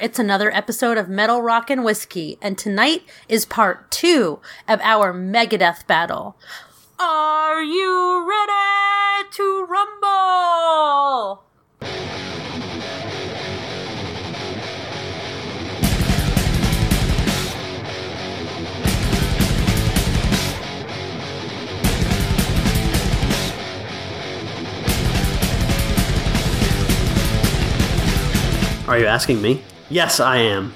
It's another episode of Metal Rock and Whiskey, and tonight is part two of our Megadeth battle. Are you ready to rumble? Are you asking me? Yes, I am.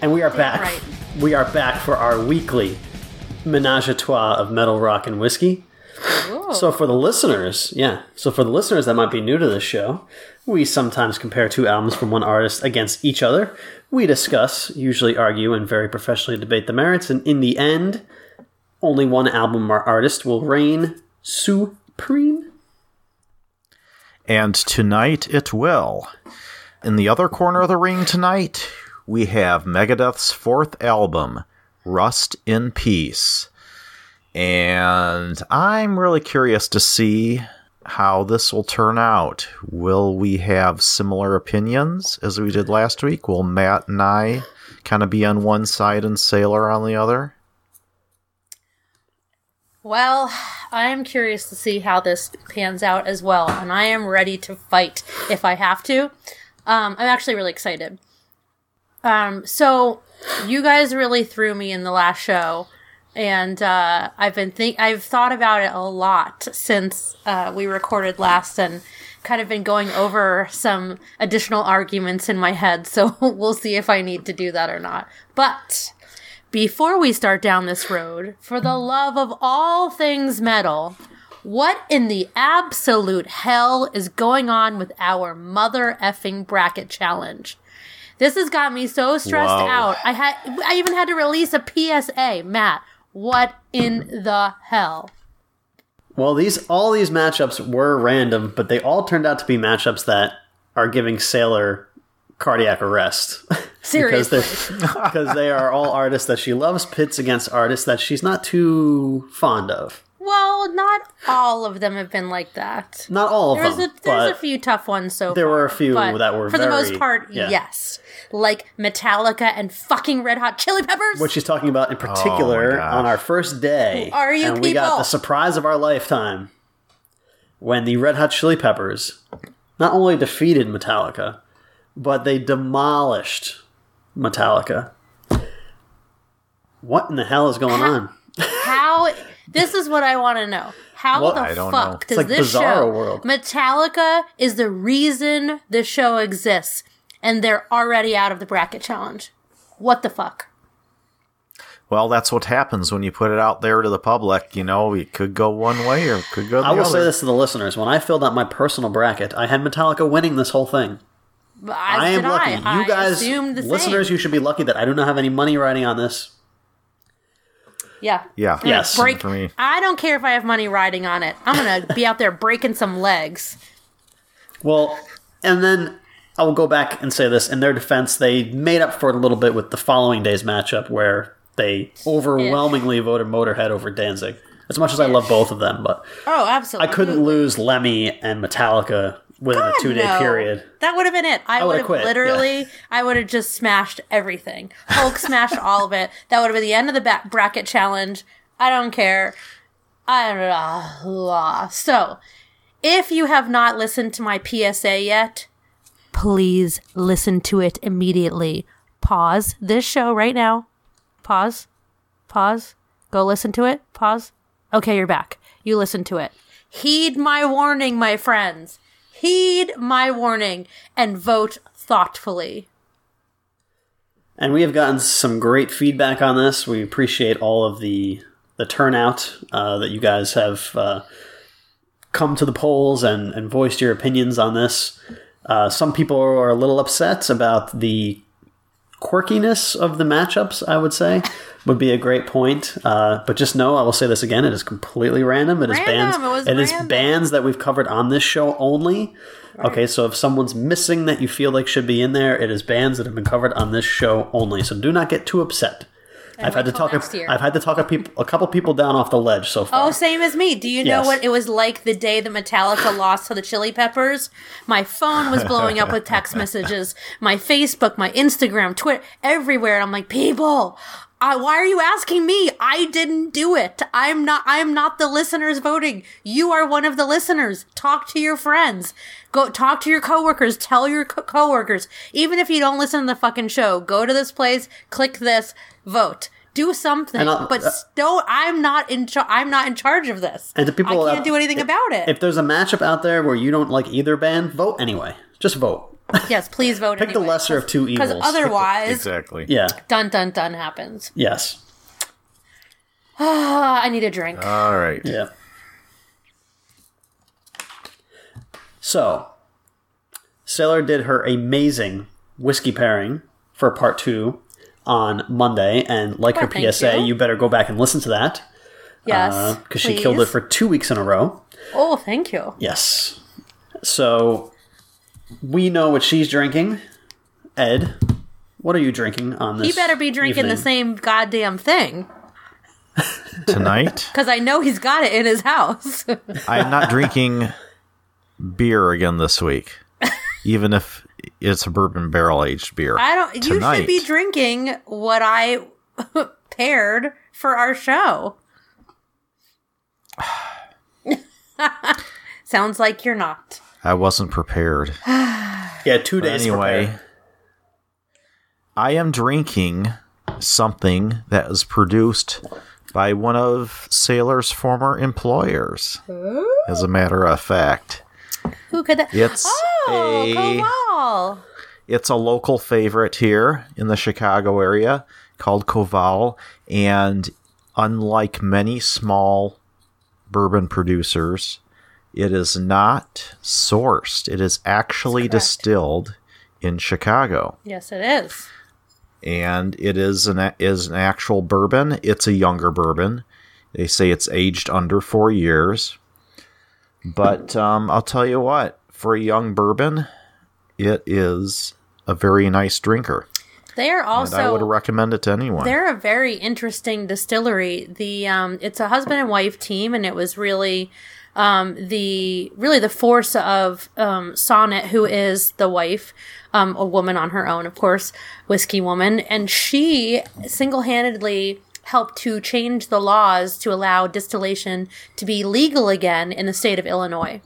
And we are back. right. We are back for our weekly menage a trois of metal, rock, and whiskey. So for the listeners, yeah. So for the listeners that might be new to this show, we sometimes compare two albums from one artist against each other. We discuss, usually argue, and very professionally debate the merits, and in the end, only one album or artist will reign supreme. And tonight it will. In the other corner of the ring tonight, we have Megadeth's fourth album, Rust in Peace. And I'm really curious to see how this will turn out. Will we have similar opinions as we did last week? Will Matt and I kind of be on one side and Sailor on the other? Well, I am curious to see how this pans out as well, and I am ready to fight if I have to. Um, I'm actually really excited. Um, so you guys really threw me in the last show, and uh, I've been think I've thought about it a lot since uh, we recorded last, and kind of been going over some additional arguments in my head. So we'll see if I need to do that or not. But before we start down this road, for the love of all things metal, what in the absolute hell is going on with our mother effing bracket challenge? This has got me so stressed Wow. out. I had I even had to release a PSA. Matt, what in the hell? Well, these all these matchups were random, but they all turned out to be matchups that are giving Sailor cardiac arrest. Seriously. because because they are all artists that she loves pits against artists that she's not too fond of. Well, not all of them have been like that. Not all of There's them, a there's a few tough ones so there far, were a few but that were for the most part, yeah. yes. Like Metallica and fucking Red Hot Chili Peppers. what she's talking about in oh particular gosh. on our first day. Who are you and we got the surprise of our lifetime when the Red Hot Chili Peppers not only defeated Metallica, but they demolished Metallica. What in the hell is going on? How? This is what I want to know. How What? the I don't know. fuck It's does like this Bizarro show? World. Metallica is the reason the show exists, and they're already out of the bracket challenge. What the fuck? Well, that's what happens when you put it out there to the public. You know, it could go one way or it could go the I will other. say this to the listeners: when I filled out my personal bracket, I had Metallica winning this whole thing. As I am lucky. I. You guys, the listeners, same. you should be lucky that I do not have any money riding on this. Yeah. Yeah. Yes. Break. for me. I don't care if I have money riding on it. I'm gonna be out there breaking some legs. Well, and then I will go back and say this: in their defense, they made up for it a little bit with the following day's matchup, where they overwhelmingly voted Motorhead over Danzig. As much as I love both of them, but Oh, absolutely, I couldn't lose Lemmy and Metallica within a two-day no. period. That would have been it. I, would would've have literally, I would have just smashed everything. Hulk smashed all of it. That would have been the end of the ba- bracket challenge. I don't care. I don't know. So, if you have not listened to my PSA yet, please listen to it immediately. Pause this show right now. Pause. Pause. Go listen to it. Pause. Okay, you're back. You listen to it. Heed my warning, my friends. Heed my warning and vote thoughtfully. And we have gotten some great feedback on this. We appreciate all of the the turnout uh, that you guys have uh, come to the polls and, and voiced your opinions on this. Uh, some people are a little upset about the quirkiness of the matchups. I would say would be a great point. Uh, but just know, I will say this again: it is completely random. It is Random, bands. it it is bands that we've covered on this show only. Okay, so if someone's missing that you feel like should be in there, it is bands that have been covered on this show only. So do not get too upset. I've had to talk. A, I've had to talk a people, a couple people down off the ledge so far. Oh, same as me. Do you know what it was like the day that Metallica lost to the Chili Peppers? My phone was blowing up with text messages. My Facebook, my Instagram, Twitter, everywhere. I'm like, people, I, why are you asking me? I didn't do it. I'm not. I'm not the listeners voting. You are one of the listeners. Talk to your friends. Go talk to your coworkers. Tell your co- coworkers. Even if you don't listen to the fucking show, go to this place, click this, vote. Do something, And I'll- but uh, I'm not in. Char- I'm not in charge of this. And to people I can't out- do anything about it. If there's a matchup out there where you don't like either band, vote anyway. Just vote. Yes, please vote. Pick the lesser of two evils. because evils. otherwise, Exactly. Yeah. dun dun dun happens. Yes. Ah, I need a drink. All right. Yeah. So, Sailor did her amazing whiskey pairing for part two on Monday, and like Well, her PSA, you. you. better go back and listen to that yes, because she killed it for two weeks in a row. Oh, thank you. Yes. So we know what she's drinking. Ed, what are you drinking on this? He better be drinking the same goddamn thing Tonight, because I know he's got it in his house. I'm not drinking beer again this week, even if it's a bourbon barrel aged beer. I don't. You should be drinking what I paired for our show. Sounds like you're not. I wasn't prepared. Yeah, two But days. anyway, prepared. I am drinking something that was produced by one of Sailor's former employers. As a matter of fact, Who could that? it's oh, a Koval. it's a local favorite here in the Chicago area called Koval, and unlike many small bourbon producers, it is not sourced. It is actually distilled in Chicago. Yes, it is. and it is an is an actual bourbon. It's a younger bourbon. They say it's aged under four years, but um, I'll tell you what, for a young bourbon, it is a very nice drinker, They are and I would recommend it to anyone. they're a very interesting distillery. The um, it's a husband and wife team, and it was really um, the really the force of um, Sonat, who is the wife, um, a woman on her own, of course, whiskey woman, and she single handedly helped to change the laws to allow distillation to be legal again in the state of Illinois.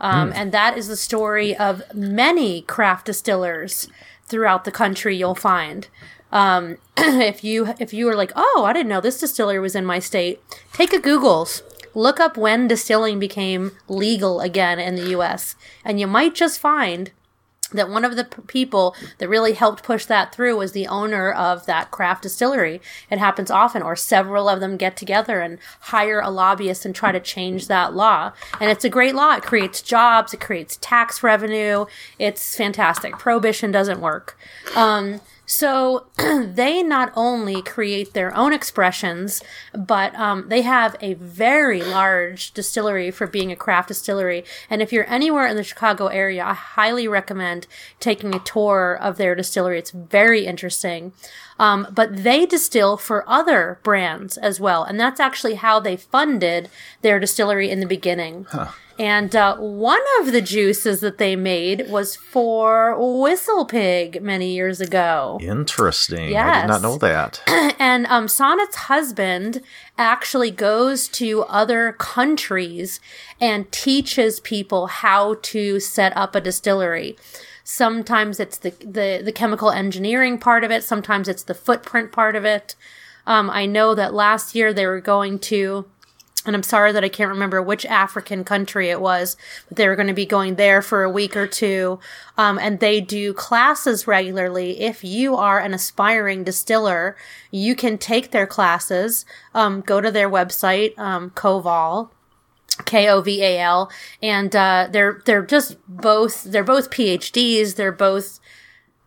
Um, And that is the story of many craft distillers throughout the country. You'll find um, if you if you were like, oh, I didn't know this distillery was in my state. Take a Google's, look up when distilling became legal again in the U.S., and you might just find that one of the p- people that really helped push that through was the owner of that craft distillery. It happens often, or several of them get together and hire a lobbyist and try to change that law. And it's a great law. It creates jobs, it creates tax revenue. It's fantastic. Prohibition doesn't work. Um, so they not only create their own expressions, but um, they have a very large distillery for being a craft distillery. And if you're anywhere in the Chicago area, I highly recommend taking a tour of their distillery. It's very interesting. Um, but they distill for other brands as well. And that's actually how they funded their distillery in the beginning. And uh, one of the juices that they made was for Whistle Pig many years ago. Interesting. I did not know that. And um, Sonat's husband actually goes to other countries and teaches people how to set up a distillery. Sometimes it's the, the, the chemical engineering part of it, sometimes it's the footprint part of it. Um, I know that last year they were going to and I'm sorry that I can't remember which African country it was, but they were going to be going there for a week or two. Um, and they do classes regularly. If you are an aspiring distiller, you can take their classes, um, go to their website, um, Koval, K O V A L, and uh, they're they're just both they're both PhDs. They're both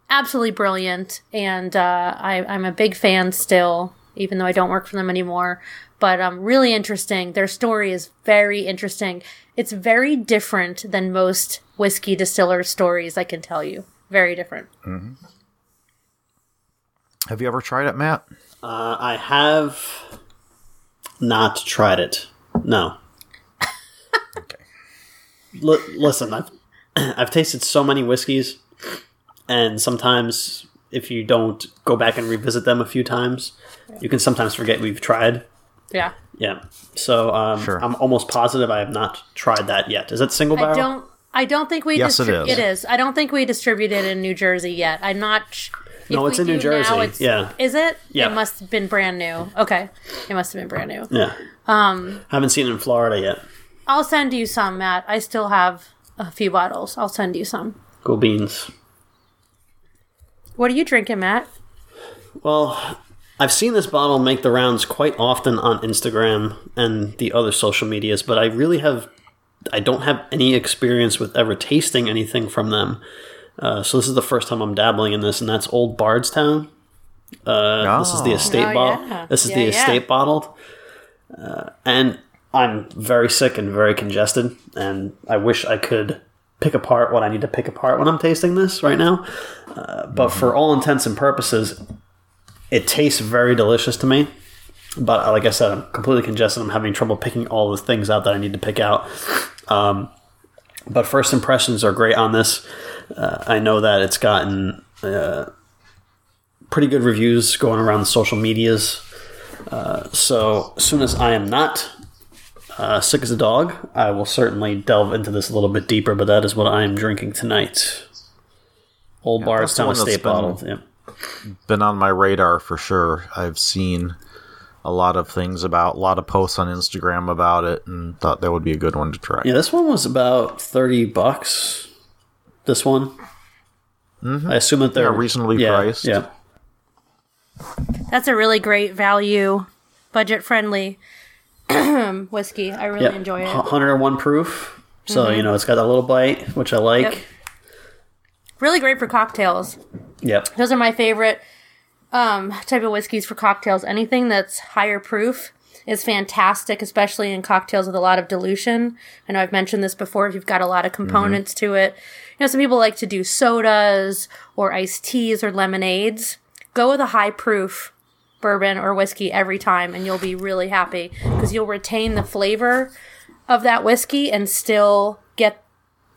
absolutely brilliant, and uh, I, I'm a big fan still, even though I don't work for them anymore. But um, really interesting. Their story is very interesting. It's very different than most whiskey distiller stories. I can tell you, very different. Have you ever tried it, Matt? Uh, I have not tried it. No. Okay. L- listen, I've I've tasted so many whiskeys, and sometimes if you don't go back and revisit them a few times, you can sometimes forget we've tried. Yeah. Yeah. So um, Sure. I'm almost positive I have not tried that yet. Is it single barrel? I don't. I don't think we. Yes, it distri- is. It is. I don't think we distributed in New Jersey yet. I'm not. Sh- No, it's we in New do now, Jersey. it's- Yeah. Is it? Yeah. It must have been brand new. Okay. It must have been brand new. Yeah. Um, haven't seen it in Florida yet. I'll send you some, Matt. I still have a few bottles. I'll send you some. Go beans. What are you drinking, Matt? Well, I've seen this bottle make the rounds quite often on Instagram and the other social medias, but I really have I don't have any experience with ever tasting anything from them. Uh, so this is the first time I'm dabbling in this, and that's Old Bardstown. Uh, This is the Oh. estate Oh, bottle. yeah. This is Yeah, the yeah. estate bottled, uh, and I'm very sick and very congested, and I wish I could pick apart what I need to pick apart when I'm tasting this right now. Uh, but for all intents and purposes, it tastes very delicious to me. But like I said, I'm completely congested. I'm having trouble picking all the things out that I need to pick out. Um, but first impressions are great on this. Uh, I know that it's gotten uh, pretty good reviews going around the social medias. Uh, so as soon as I am not uh, sick as a dog, I will certainly delve into this a little bit deeper. But that is what I am drinking tonight. Old that's the Bardstown one that's Estate been- Yeah. Been on my radar for sure. I've seen a lot of things about, a lot of posts on Instagram about it, and thought that would be a good one to try. Yeah, this one was about thirty bucks. This one, mm-hmm. I assume that they're Yeah, reasonably yeah, priced. Yeah, That's a really great value, budget friendly whiskey. I really yeah. enjoy it. Hundred and one proof. So you mm-hmm. know it's got that little bite, which I like. Yep. Really great for cocktails. Yep. Those are my favorite um, type of whiskeys for cocktails. Anything that's higher proof is fantastic, especially in cocktails with a lot of dilution. I know I've mentioned this before. If you've got a lot of components to it, you know, some people like to do sodas or iced teas or lemonades. Go with a high proof bourbon or whiskey every time, and you'll be really happy because you'll retain the flavor of that whiskey and still get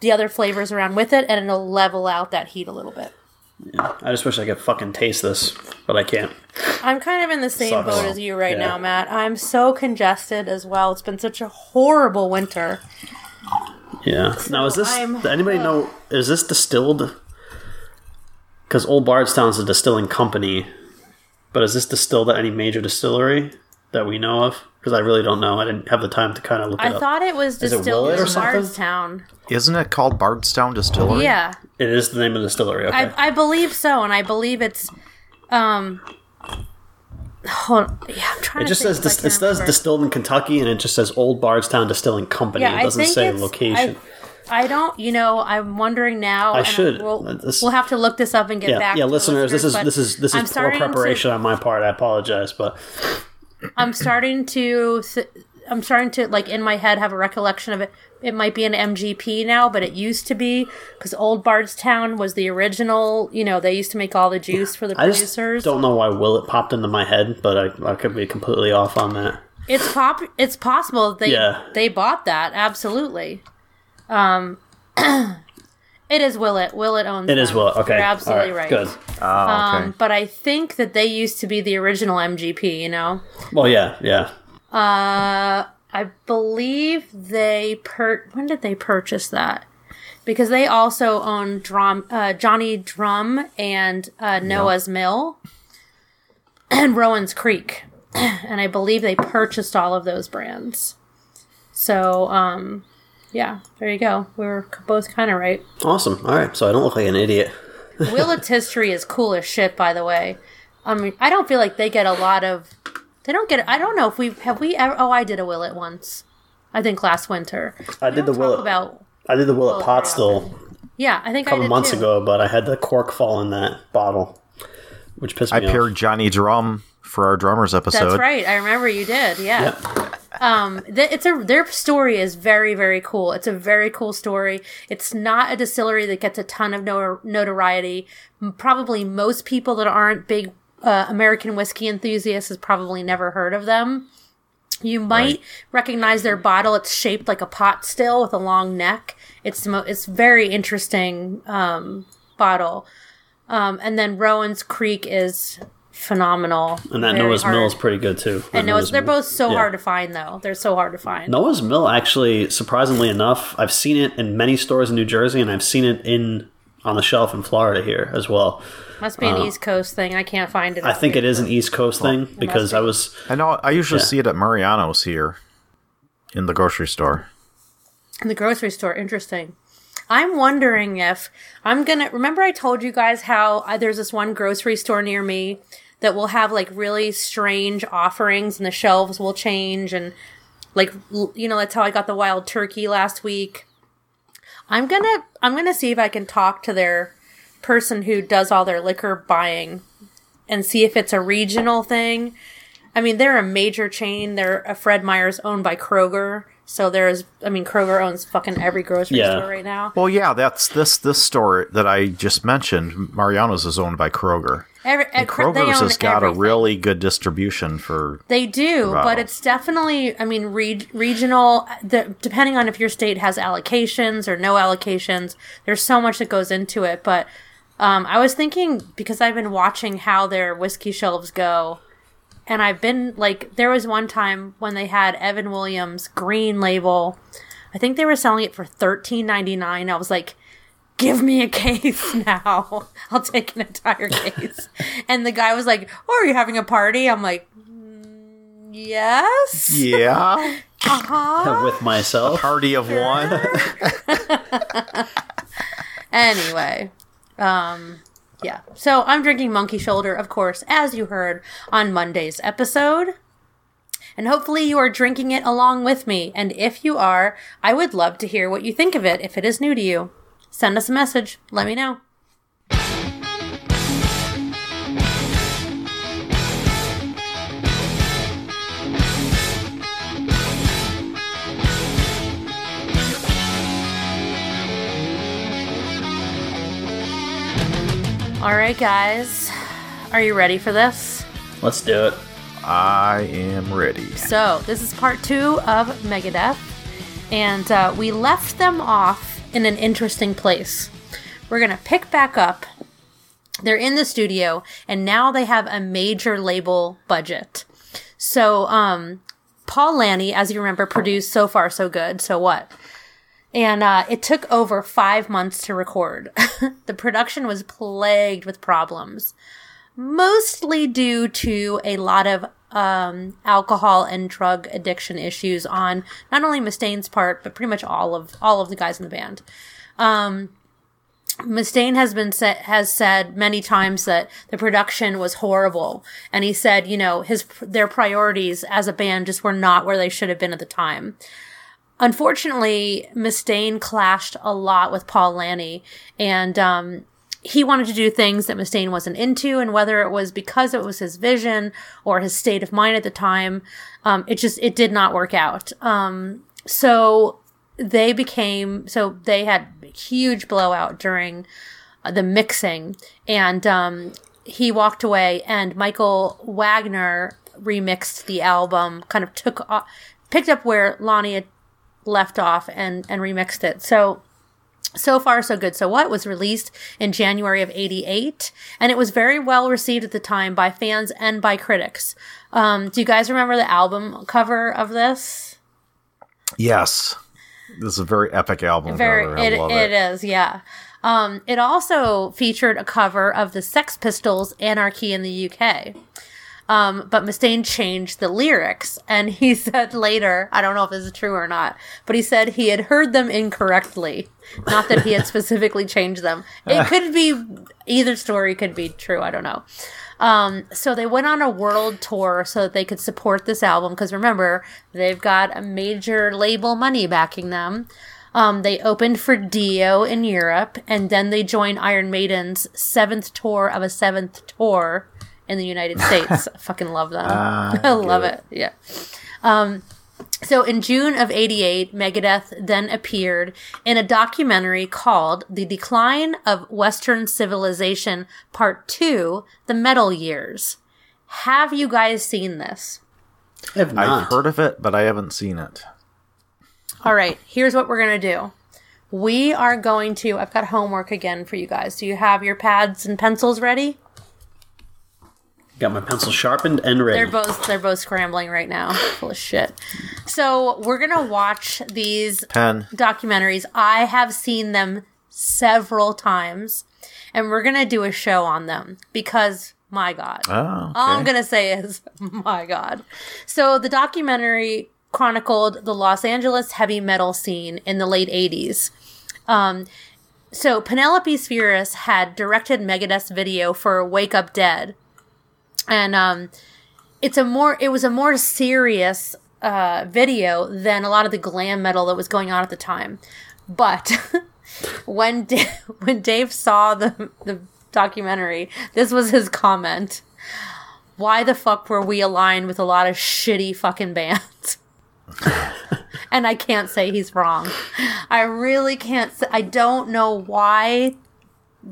the other flavors around with it, and it'll level out that heat a little bit. I just wish I could fucking taste this, but I can't. I'm kind of in the same Sucks. boat as you right Yeah. now, Matt. I'm so congested as well. It's been such a horrible winter. Yeah. now is this? I'm- anybody know? Is this distilled? Because Old Bardstown's a distilling company, but is this distilled at any major distillery that we know of? Because I really don't know. I didn't have the time to kind of look it I up. thought it was it distilled Willett or in something? Bardstown. Isn't it called Bardstown Distillery? Yeah, it is the name of the distillery. Okay. I, I believe so, and I believe it's. um Hold. Yeah, I'm trying It to just think says if I dis- can it says remember. distilled in Kentucky, and it just says Old Bardstown Distilling Company. Yeah, it I doesn't think say it's- location. I, I don't. You know, I'm wondering now. I and should. We'll, This- we'll have to look this up and get yeah, back. yeah, to the listeners, this is but this is this I'm is poor starting to- preparation on my part. I apologize, but I'm starting to th- I'm starting to like in my head have a recollection of it. It might be an MGP now, but it used to be because Old Bardstown was the original. You know, they used to make all the juice for the I producers. don't know why Willett popped into my head, but I, I could be completely off on that. It's pop. It's possible they Yeah. they bought that absolutely. Um, it is Willett. Willett owns. It is them. Willett. Okay, you're absolutely All right. Good. Oh, okay. Um, but I think that they used to be the original MGP. You know. Well, yeah, yeah. Uh, I believe they per. When did they purchase that? Because they also own Drum, uh, Johnny Drum and uh, Noah's Mill and Rowan's Creek, and I believe they purchased all of those brands. So, um, yeah, there you go. We were both kind of right. Awesome. All right, so I don't look like an idiot. Willett's history is cool as shit, by the way. I mean, I don't feel like they get a lot of. They don't get. I don't know if we have we ever. Oh, I did a Willett once. I think last winter. I did the Talk Willett. about. I did the Willett Willett pot still Yeah, I think a couple did months too. ago, but I had the cork fall in that bottle, which pissed me I off. paired Johnny Drum for our drummers episode. That's right. I remember you did. Yeah. Um, th- it's a their story is very very cool. It's a very cool story. It's not a distillery that gets a ton of no- notoriety. Probably most people that aren't big uh, American whiskey enthusiasts has probably never heard of them. You might Right. recognize their bottle. It's shaped like a pot still with a long neck. It's mo- it's very interesting um, bottle. Um, and then Rowan's Creek is phenomenal. And that Noah's hard. Mill is pretty good too. And Noah's, they're Mill. both so Yeah. hard to find though. They're so hard to find. Noah's Mill, actually, surprisingly enough, I've seen it in many stores in New Jersey, and I've seen it in on the shelf in Florida here as well. Must be an East Coast thing. I can't find it. uh, I think it is an East Coast thing because be. I was I know. I usually Yeah. see it at Mariano's here, in the grocery store. in the grocery store. Interesting. I'm wondering if I'm gonna remember. I told you guys how uh, there's this one grocery store near me that will have like really strange offerings, and the shelves will change, and like you know that's how I got the wild turkey last week. I'm gonna I'm gonna see if I can talk to their person who does all their liquor buying and see if it's a regional thing. I mean, they're a major chain. They're a Fred Meyer's owned by Kroger. So there's, I mean, Kroger owns fucking every grocery Yeah. store right now. Well, yeah, that's this this store that I just mentioned. Mariano's is owned by Kroger. Every, And uh, Kro- they Kroger's has got everything. a really good distribution for. They do, Wow. but it's definitely, I mean, re- regional. The, depending on if your state has allocations or no allocations, there's so much that goes into it. But um, I was thinking because I've been watching how their whiskey shelves go, and I've been like, there was one time when they had Evan Williams green label. I think they were selling it for thirteen ninety nine. I was like, give me a case now. I'll take an entire case. and the guy was like, Oh, are you having a party? I'm like, "Mm, Yes. Yeah, Uh-huh. with myself. party of one. Anyway, um, yeah. So I'm drinking Monkey Shoulder, of course, as you heard on Monday's episode. And hopefully you are drinking it along with me. And if you are, I would love to hear what you think of it if it is new to you. Send us a message. Let me know. All right, guys. Are you ready for this? Let's do it. I am ready. So, this is part two of Megadeth, and uh, we left them off in an interesting place. We're going to pick back up. They're in the studio, and now they have a major label budget. So, um, Paul Lani, as you remember, produced So Far So Good. So What? And uh, it took over five months to record. the production was plagued with problems mostly due to a lot of um, alcohol and drug addiction issues on not only Mustaine's part, but pretty much all of all of the guys in the band. Um, Mustaine has been has said many times that the production was horrible, and he said, you know, his their priorities as a band just were not where they should have been at the time. Unfortunately, Mustaine clashed a lot with Paul Lani, and um, he wanted to do things that Mustaine wasn't into, and whether it was because it was his vision or his state of mind at the time, um, it just it did not work out. Um, so they became so they had a huge blowout during uh, the mixing, and um, he walked away, and Michael Wagner remixed the album, kind of took off, picked up where Lani had left off, and and remixed it. So so far so good. So what was released in january of 88 and it was very well received at the time by fans and by critics. Um, do you guys remember the album cover of this? Yes, this is a very epic album. very it, love it is yeah. Um, it also featured a cover of the sex pistols anarchy in the uk um, but Mustaine changed the lyrics, and he said later, I don't know if this is true or not, but he said he had heard them incorrectly. Not that he had specifically changed them. It could be either story could be true. I don't know. Um, so they went on a world tour so that they could support this album because remember they've got a major label money backing them. Um, they opened for Dio in Europe, and then they joined Iron Maiden's seventh tour of a seventh tour in the United States. I fucking love them. I love it. Yeah. Um, so in June of 88, Megadeth then appeared in a documentary called The Decline of Western Civilization Part 2 The Metal Years. Have you guys seen this? I have not. I've heard of it, but I haven't seen it. All right, here's what we're going to do. We are going to, I've got homework again for you guys. Do you have your pads and pencils ready? Got my pencil sharpened and ready. They're both they're both scrambling right now. Full of shit. So we're gonna watch these Ten. documentaries. I have seen them several times, and we're gonna do a show on them because my god, Oh, okay. all I'm gonna say is my god. So the documentary chronicled the Los Angeles heavy metal scene in the late '80s. Um, so Penelope Spheeris had directed Megadeth's video for "Wake Up Dead," and um, it's a more it was a more serious uh, video than a lot of the glam metal that was going on at the time. But when Da- when Dave saw the the documentary, this was his comment. Why the fuck were we aligned with a lot of shitty fucking bands? and I can't say he's wrong. I really can't say, I don't know why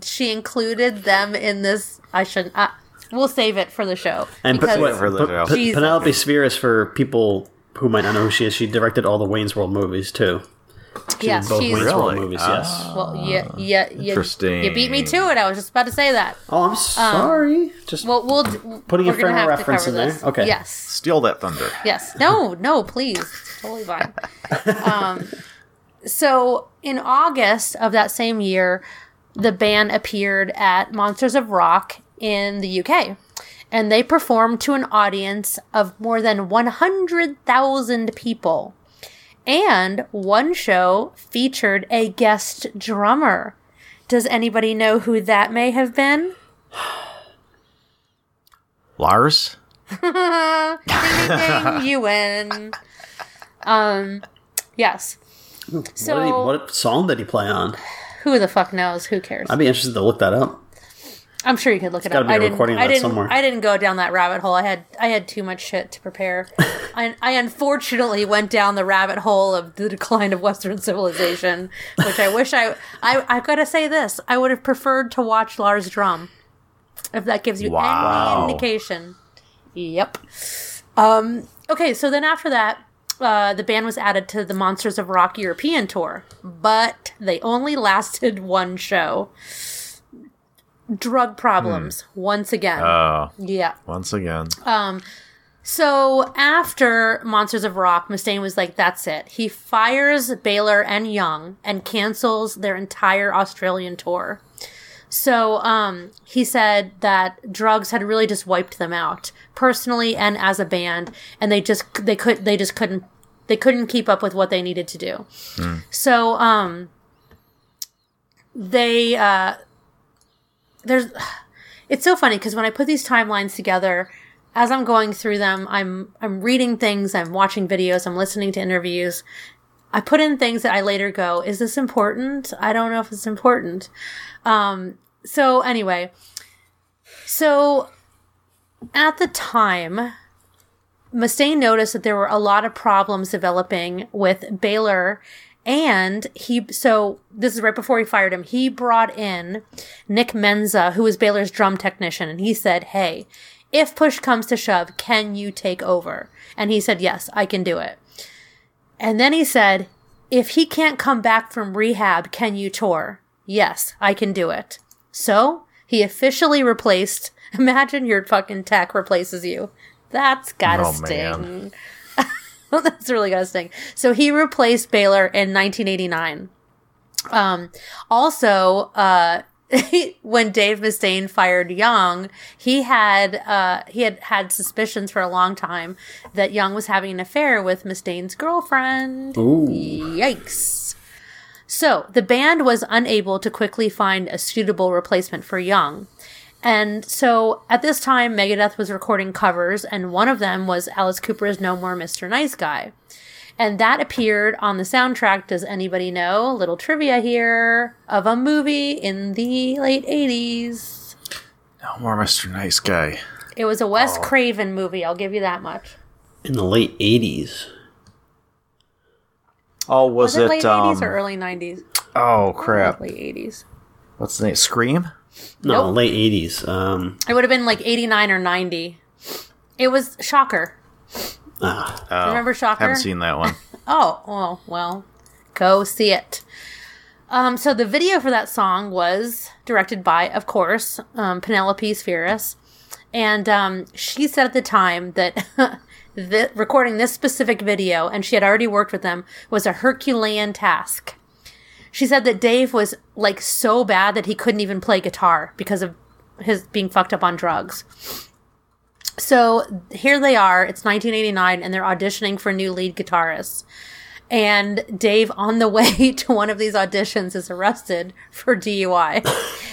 she included them in this. I shouldn't. Uh, we'll save it for the show. and because- Pe- for the Pe- show. Pe- Jesus. Penelope Spheeris, for people who might not know who she is, she directed all the Wayne's World movies too. She yes, did both she's Wayne's World Really? movies. Ah. yes. Well, yeah, yeah, yeah. Interesting. You beat me to it. I was just about to say that. Oh, I'm sorry. Just Well, we'll Putting a we're gonna frame of have to reference cover in there? this. Okay. Yes. Steal that thunder. Yes. No. No. Please. It's totally fine. Um, so in August of that same year, the band appeared at Monsters of Rock in the UK, and they performed to an audience of more than one hundred thousand people. And one show featured a guest drummer. Does anybody know who that may have been? Lars? ding, ding, ding, you win. Um, yes. So what, did he, what song did he play on? who the fuck knows? Who cares? I'd be interested to look that up. I'm sure you could look it up. I didn't. I didn't. somewhere. I didn't go down that rabbit hole. I had. I had too much shit to prepare. I, I unfortunately went down the rabbit hole of the decline of Western civilization, which I wish I. I. I've got to say this. I would have preferred to watch Lars drum, if that gives you Wow. any indication. Yep. Um. Okay. So then after that. Uh, the band was added to the Monsters of Rock European tour, but they only lasted one show. Drug problems once again. Oh, yeah. once again. Um, So after Monsters of Rock, Mustaine was like, "That's it." He fires Behler and Young and cancels their entire Australian tour. So um, he said that drugs had really just wiped them out, personally and as a band, and they just they could they just couldn't they couldn't keep up with what they needed to do. So um, they uh, there's it's so funny because when I put these timelines together, as I'm going through them, I'm I'm reading things, I'm watching videos, I'm listening to interviews. I put in things that I later go, is this important? I don't know if it's important. Um, so anyway, so at the time, Mustaine noticed that there were a lot of problems developing with Behler and he so this is right before he fired him. He brought in Nick Menza, who was Behler's drum technician, and he said, "Hey, if push comes to shove, can you take over?" And he said, "Yes, I can do it." And then he said, "If he can't come back from rehab, can you tour?" "Yes, I can do it." So, he officially replaced Imagine your fucking tech replaces you. That's oh, gotta Oh, sting. man. That's really gotta sting. So he replaced Behler in 1989. Um, also, uh, when Dave Mustaine fired Young, he had uh, he had had suspicions for a long time that Young was having an affair with Mustaine's girlfriend. Ooh. Yikes! So the band was unable to quickly find a suitable replacement for Young. And so at this time, Megadeth was recording covers, and one of them was Alice Cooper's No More Mr. Nice Guy. And that appeared on the soundtrack, does anybody know? a Little trivia here of a movie in the late 80s. No more Mr. Nice Guy. It was a Wes Craven movie, I'll give you that much. In the late 80s. Oh, was, Was it, it? late um, 80s or early 90s? oh crap! Late 80s. What's the name? Scream. No, Nope. late 80s. Um, It would have been like 89 or 90. It was Shocker. Ah, Oh, Remember Shocker? I haven't seen that one. Oh, well, well, go see it. Um, so the video for that song was directed by, of course, um, Penelope Spheeris, and um, she said at the time that the, recording this specific video, and she had already worked with them, was a Herculean task. She said that Dave was like so bad that he couldn't even play guitar because of his being fucked up on drugs. So here they are. It's 1989, and they're auditioning for new lead guitarists. And Dave, on the way to one of these auditions, is arrested for DUI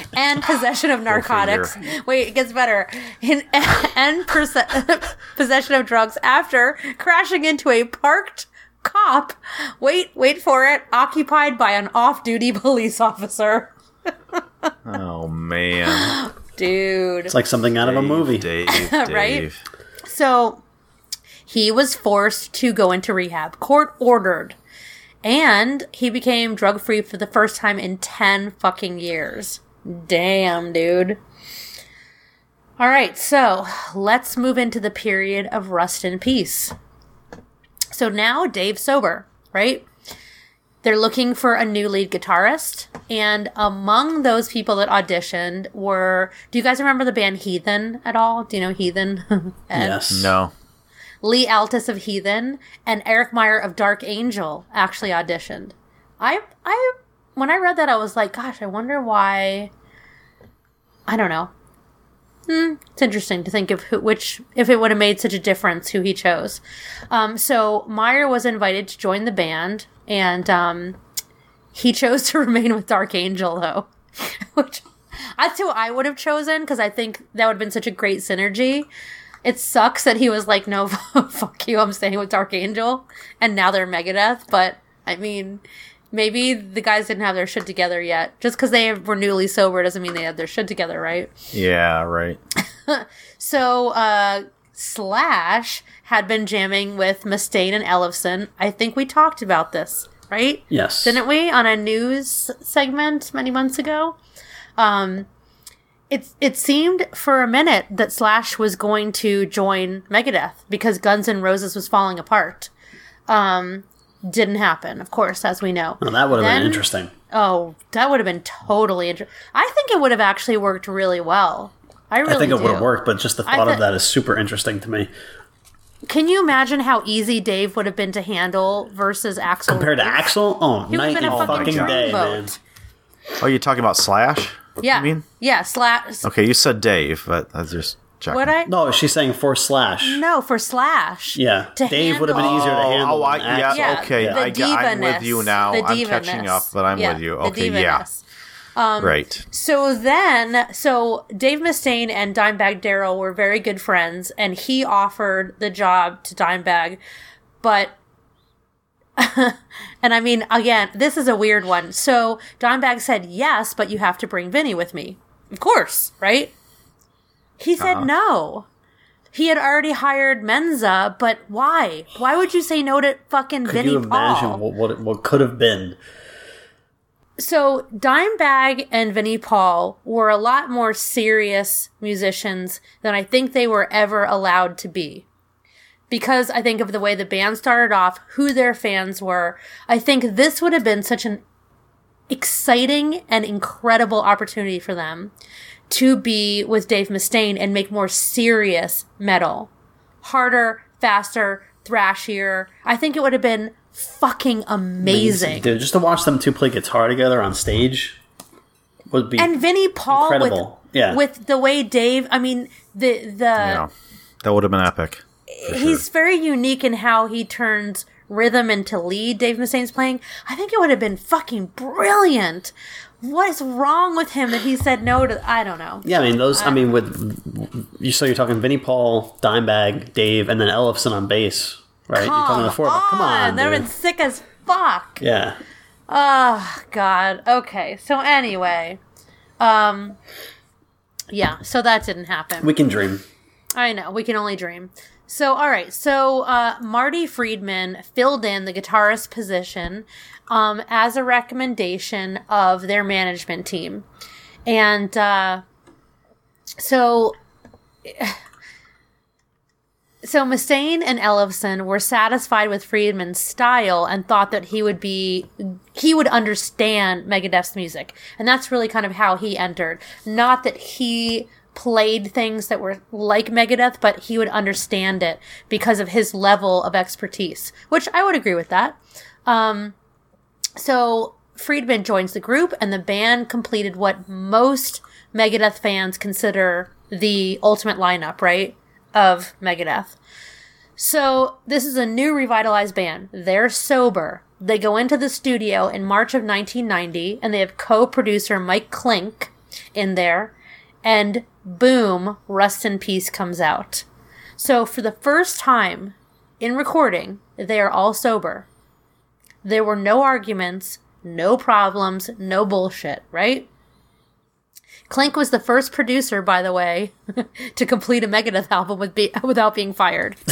and possession of narcotics. Wait, it gets better. In, and perse- possession of drugs after crashing into a parked cop. Wait, wait for it. Occupied by an off-duty police officer. Oh man, Dude. it's like something out of a movie. Dave, Dave. Right? So he was forced to go into rehab, court ordered. And he became drug free for the first time in 10 fucking years. Damn, dude. All right, so let's move into the period of Rust in Peace. So now Dave's sober, right? They're looking for a new lead guitarist. And among those people that auditioned were do you guys remember the band Heathen at all? Do you know Heathen? Yes. No. Lee Altus of Heathen and Eric Meyer of Dark Angel actually auditioned. I I when I read that I was like, gosh, I wonder why I don't know. Hmm, it's interesting to think of who, which if it would have made such a difference who he chose. Um, so Meyer was invited to join the band, and um, he chose to remain with Dark Angel though, which that's who I would have chosen because I think that would have been such a great synergy. It sucks that he was like, no, fuck you, I'm staying with Dark Angel, and now they're Megadeth. But I mean, maybe the guys didn't have their shit together yet. Just because they were newly sober doesn't mean they had their shit together, right? Yeah, right. So, uh, Slash had been jamming with Mustaine and Ellefson. I think we talked about this, right? Yes. Didn't we on a news segment many months ago? Um, it it seemed for a minute that Slash was going to join Megadeth because Guns N' Roses was falling apart. Um, didn't happen, of course, as we know. Well, that would have Then- been interesting. Oh, that would have been totally interesting. I think it would have actually worked really well. I really I think it would have worked, but just the I thought of that is super interesting to me. Can you imagine how easy Dave would have been to handle versus Axl? Compared to Axl, oh, He night and fucking fucking day, man. Oh, you're talking about Slash? Yeah, You mean? yeah. Slash. Okay, you said Dave, but I was just checking. Would I? No, she's saying for Slash. No, for Slash. Yeah, To Dave would have been easier to handle. oh, I, yeah, Yeah, okay. the I, get- I'm with you now. the I'm catching diva-ness. up, but I'm Yeah, with you. the Okay, yeah. Um, right. So then, so Dave Mustaine and Dimebag Darrell were very good friends, and he offered the job to Dimebag, but. and I mean, again, this is a weird one. So Dimebag said yes, but you have to bring Vinnie with me. Of course, right? He said Uh-huh. no. He had already hired Menza, but why? Why would you say no to fucking Vinnie Paul? Could you imagine Paul? what what, it, what could have been? So Dimebag and Vinnie Paul were a lot more serious musicians than I think they were ever allowed to be. Because I think of the way the band started off, who their fans were, I think this would have been such an exciting and incredible opportunity for them to be with Dave Mustaine and make more serious metal. Harder, faster, thrashier. I think it would have been fucking amazing. Dude, just to watch them two play guitar together on stage would be and Vinnie Paul Incredible. with Yeah. with the way Dave. I mean the the Yeah. That would have been epic. he's very unique in how he turns rhythm into lead. Dave Mustaine's playing. I think it would have been fucking brilliant. What is wrong with him that he said no to? I don't know. Yeah, I mean those. I mean, with you, so you're talking Vinnie Paul, Dimebag, Dave, and then Ellefson on bass, right? you're talking the four. them. Come on, they've dude. been sick as fuck. Yeah, Oh God. Okay. So anyway, um, yeah. So that didn't happen. we can dream. I know, we can only dream. So, all right. So, uh, Marty Friedman filled in the guitarist position um, as a recommendation of their management team. And uh, so so Mustaine and Ellefson were satisfied with Friedman's style and thought that he would be he would understand Megadeth's music. And that's really kind of how he entered. Not that he played things that were like Megadeth, but he would understand it because of his level of expertise, which I would agree with that. Um, so Friedman joins the group, and the band completed what most Megadeth fans consider the ultimate lineup, right? Of Megadeth. So this is a new revitalized band. They're sober. They go into the studio in March of 1990, and they have co-producer Mike Clink in there, and boom, Rust in Peace comes out. So for the first time in recording, they are all sober. There were no arguments, no problems, no bullshit, right? Clink was the first producer, by the way, to complete a Megadeth album with be- without being fired.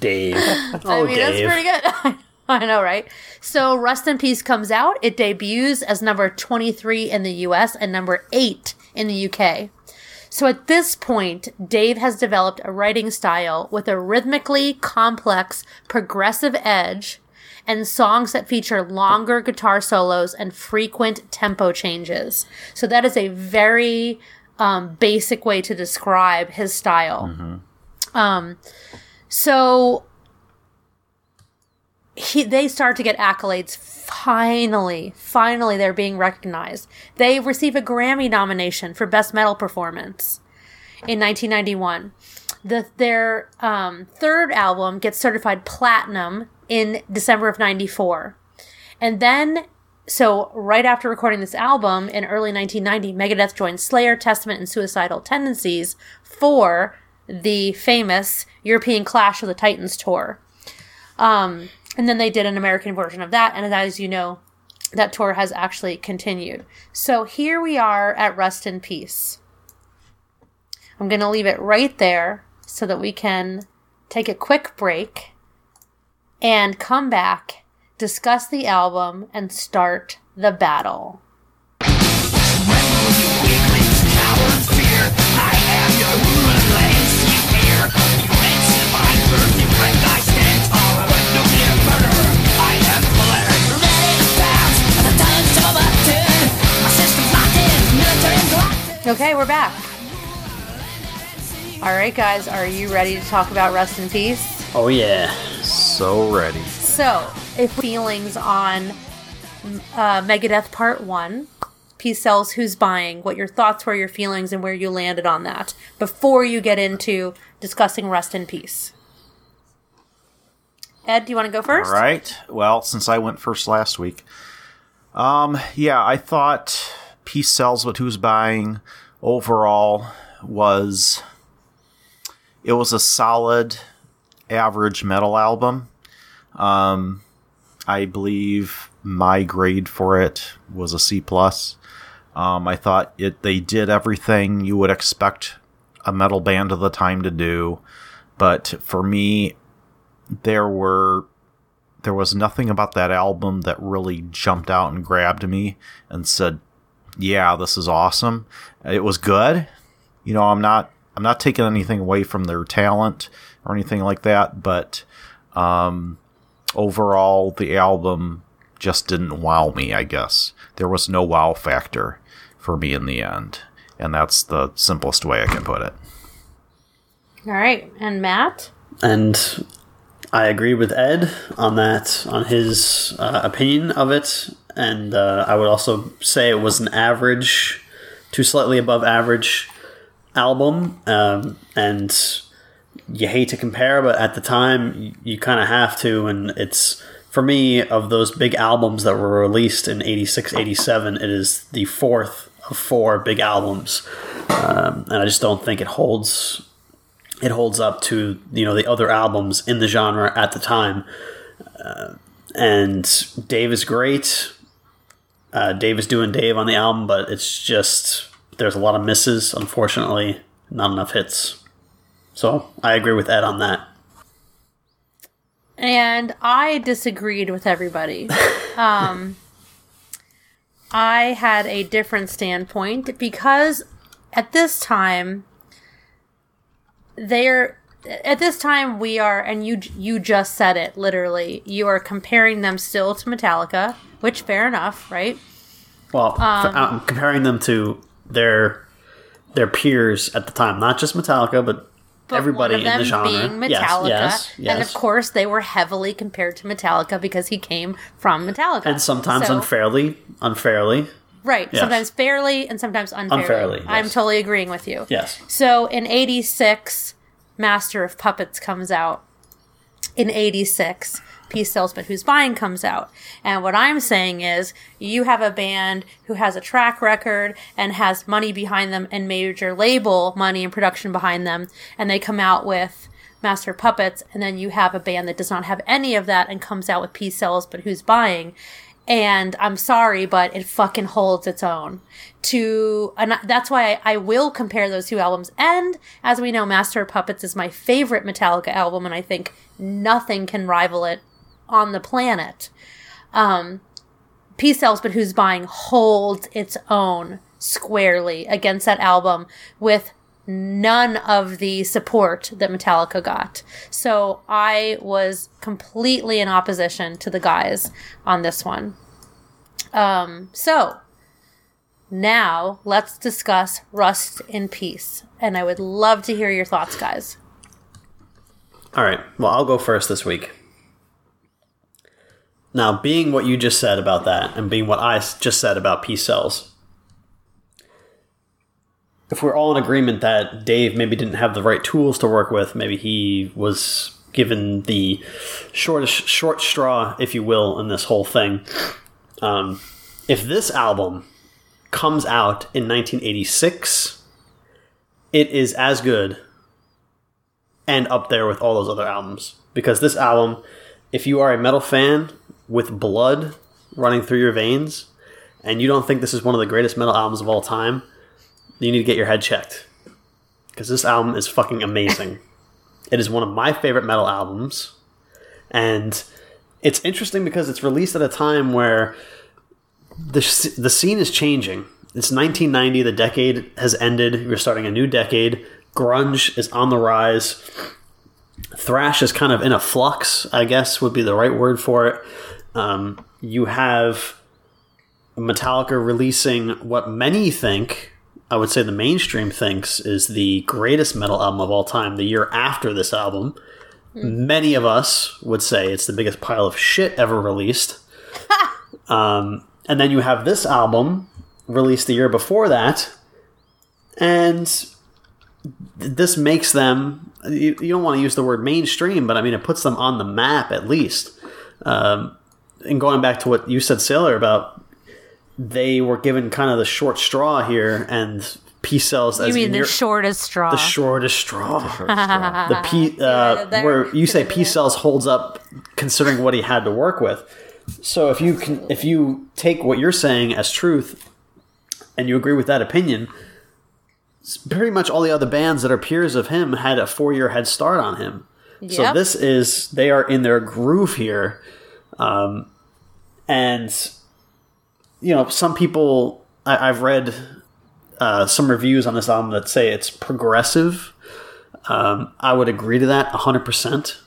Dave. Oh, I mean, Dave. that's pretty good. I know, right? So, Rust in Peace comes out. It debuts as number 23 in the US and number 8 in the UK. So, at this point, Dave has developed a writing style with a rhythmically complex, progressive edge and songs that feature longer guitar solos and frequent tempo changes. So, that is a very um, basic way to describe his style. Um, so he, they start to get accolades. Finally, finally, they're being recognized. They receive a Grammy nomination for Best Metal Performance in 1991. The, their um, third album gets certified platinum in December of 94. And then, so right after recording this album in early 1990, Megadeth joined Slayer, Testament, and Suicidal Tendencies for the famous European Clash of the Titans tour. Um, and then they did an American version of that. And as you know, that tour has actually continued. So here we are at Rust in Peace. I'm going to leave it right there so that we can take a quick break and come back, discuss the album, and start the battle. Okay, we're back. All right, guys, are you ready to talk about Rust in Peace? Oh, yeah. So ready. So, if feelings on uh, Megadeth Part 1, Peace Sells Who's Buying, what your thoughts were, your feelings, and where you landed on that before you get into discussing Rust in Peace. Ed, do you want to go first? All right. Well, since I went first last week, um, yeah, I thought Peace Sells What Who's Buying overall was it was a solid average metal album. Um, I believe my grade for it was a C plus. Um, I thought it they did everything you would expect a metal band of the time to do, but for me, there were there was nothing about that album that really jumped out and grabbed me and said, "Yeah, this is awesome." It was good. You know, I'm not I'm not taking anything away from their talent or anything like that, but um, overall, the album just didn't wow me. I guess there was no wow factor for me in the end, and that's the simplest way I can put it. All right, and Matt? And I agree with Ed on that, on his uh, opinion of it. And uh, I would also say it was an average to slightly above average album. Um, and you hate to compare, but at the time, you, you kind of have to. And it's, for me, of those big albums that were released in 86, 87, it is the fourth of four big albums. Um, and I just don't think it holds it holds up to you know the other albums in the genre at the time. Uh, and Dave is great. Uh, Dave is doing Dave on the album, but it's just there's a lot of misses. Unfortunately, not enough hits. So I agree with Ed on that. And I disagreed with everybody. um, I had a different standpoint because at this time, they're at this time we are and you you just said it literally you are comparing them still to metallica which fair enough right Well, f- um, uh, I'm comparing them to their their peers at the time, not just Metallica, but, But everybody in the genre. being Yes, yes, yes. and of course they were heavily compared to metallica because he came from metallica and sometimes So- unfairly, unfairly. right yes. sometimes fairly and sometimes unfairly, Unfairly, yes. i'm totally agreeing with you Yes. So in 86, Master of Puppets comes out. In 86, Peace Salesman Who's Buying comes out. And what I'm saying is, you have a band who has a track record and has money behind them and major label money and production behind them, and they come out with Master of Puppets, and then you have a band that does not have any of that and comes out with Peace Sells But Who's Buying. And I'm sorry, but it fucking holds its own. To and that's why I, I will compare those two albums. And as we know, Master of Puppets is my favorite Metallica album, and I think nothing can rival it on the planet. Um, Peace Sells, but Who's Buying holds its own squarely against that album with none of the support that Metallica got. So I was completely in opposition to the guys on this one. Um, so now let's discuss Rust in Peace. And I would love to hear your thoughts, guys. All right. Well, I'll go first this week. Now, being what you just said about that, and being what I just said about Peace Sells, if we're all in agreement that Dave maybe didn't have the right tools to work with, maybe he was given the shortest short straw, if you will, in this whole thing. Um, if this album comes out in 1986, it is as good and up there with all those other albums. Because this album, if you are a metal fan with blood running through your veins, and you don't think this is one of the greatest metal albums of all time, you need to get your head checked. Because this album is fucking amazing. it is one of my favorite metal albums. And it's interesting because it's released at a time where the, the scene is changing. It's 1990, the decade has ended. We're starting a new decade. Grunge is on the rise. Thrash is kind of in a flux, I guess would be the right word for it. Um, you have Metallica releasing what many think, I would say the mainstream thinks, is the greatest metal album of all time the year after this album. Many of us would say it's the biggest pile of shit ever released. um, and then you have this album released the year before that, and th- this makes them. You, you don't want to use the word mainstream, but I mean it puts them on the map at least. Um, and going back to what you said, Sailor, about they were given kind of the short straw here, and Peace Sells You as mean near- the shortest straw? the shortest straw. the P, uh, there- where you say Peace Sells holds up, considering what he had to work with. So if you can, if you take what you're saying as truth, and you agree with that opinion, s- pretty much all the other bands that are peers of him had a four year head start on him. So this is they are in their groove here, um, and you know some people I, I've read uh, some reviews on this album that say it's progressive. Um, I would agree to that 100%.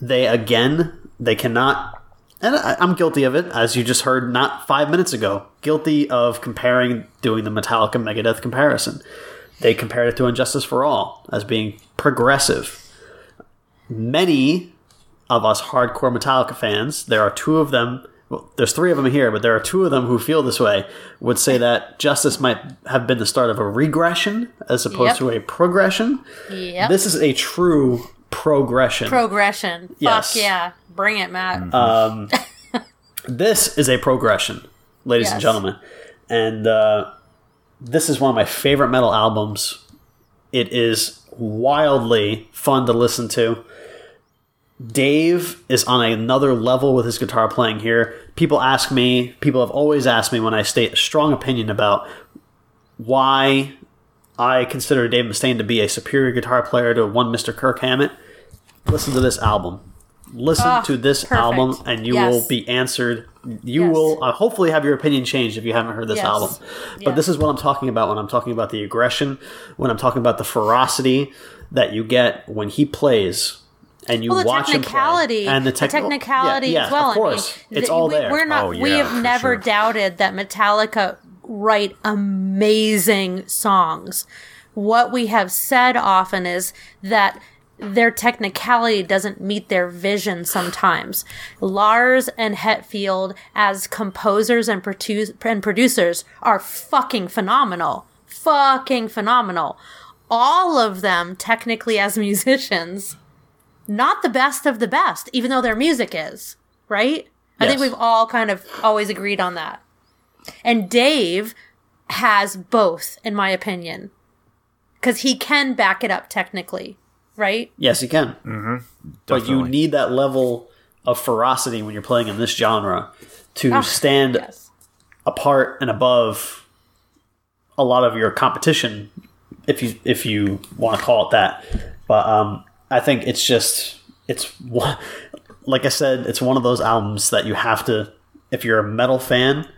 They, again, they cannot, and I, I'm guilty of it, as you just heard not five minutes ago, guilty of comparing, doing the Metallica Megadeth comparison. They compared it to And Justice for All as being progressive. Many of us hardcore Metallica fans, there are two of them. Well, there's three of them here, but there are two of them who feel this way. Would say that Justice might have been the start of a regression as opposed Yep. to a progression. Yep. This is a true progression. Progression. Yes. Fuck yeah. Bring it, Matt. this is a progression, ladies and gentlemen, and uh, this is one of my favorite metal albums. It is wildly fun to listen to. Dave is on another level with his guitar playing here. People ask me, people have always asked me when I state a strong opinion about why I consider Dave Mustaine to be a superior guitar player to one Mr. Kirk Hammett. Listen to this album. listen Ah, to this perfect. album and you Yes. will be answered. You Yes. will uh, hopefully have your opinion changed if you haven't heard this Yes. album. But this is what I'm talking about when I'm talking about the aggression, when I'm talking about the ferocity that you get when he plays. And you well, the watch technicality play, and the, the technicality yeah, yeah, as well. Of course, I mean, it's all we, there. We're not. Oh, we have never sure. doubted that Metallica write amazing songs. What we have said often is that their technicality doesn't meet their vision sometimes. Lars and Hetfield as composers and, produ- and producers are fucking phenomenal. Fucking phenomenal. All of them technically as musicians not the best of the best, even though their music is, right? I think we've all kind of always agreed on that. And Dave has both, in my opinion, because he can back it up technically, right? Yes, he can. Mm-hmm. But you need that level of ferocity when you're playing in this genre to stand Ah, Yes. apart and above a lot of your competition, if you if you want to call it that. But um, I think it's just it's one, like I said, it's one of those albums that you have to, if you're a metal fan,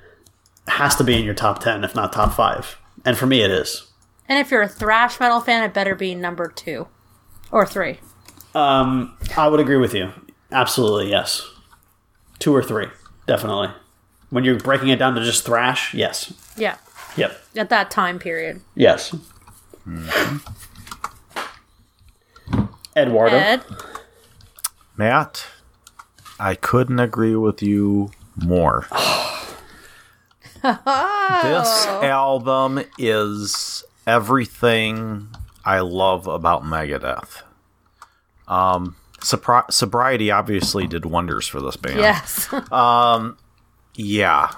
has to be in your top ten, if not top five. And for me, it is. And if you're a thrash metal fan, it better be number two or three. Um, I would agree with you. Absolutely, yes. Two or three, definitely. When you're breaking it down to just thrash, yes. Yeah. Yep. At that time period. Yes. Eduardo. Ed? Matt, I couldn't agree with you more. this album is everything I love about Megadeth. Um, sopri- sobriety obviously did wonders for this band. Yes. Yeah.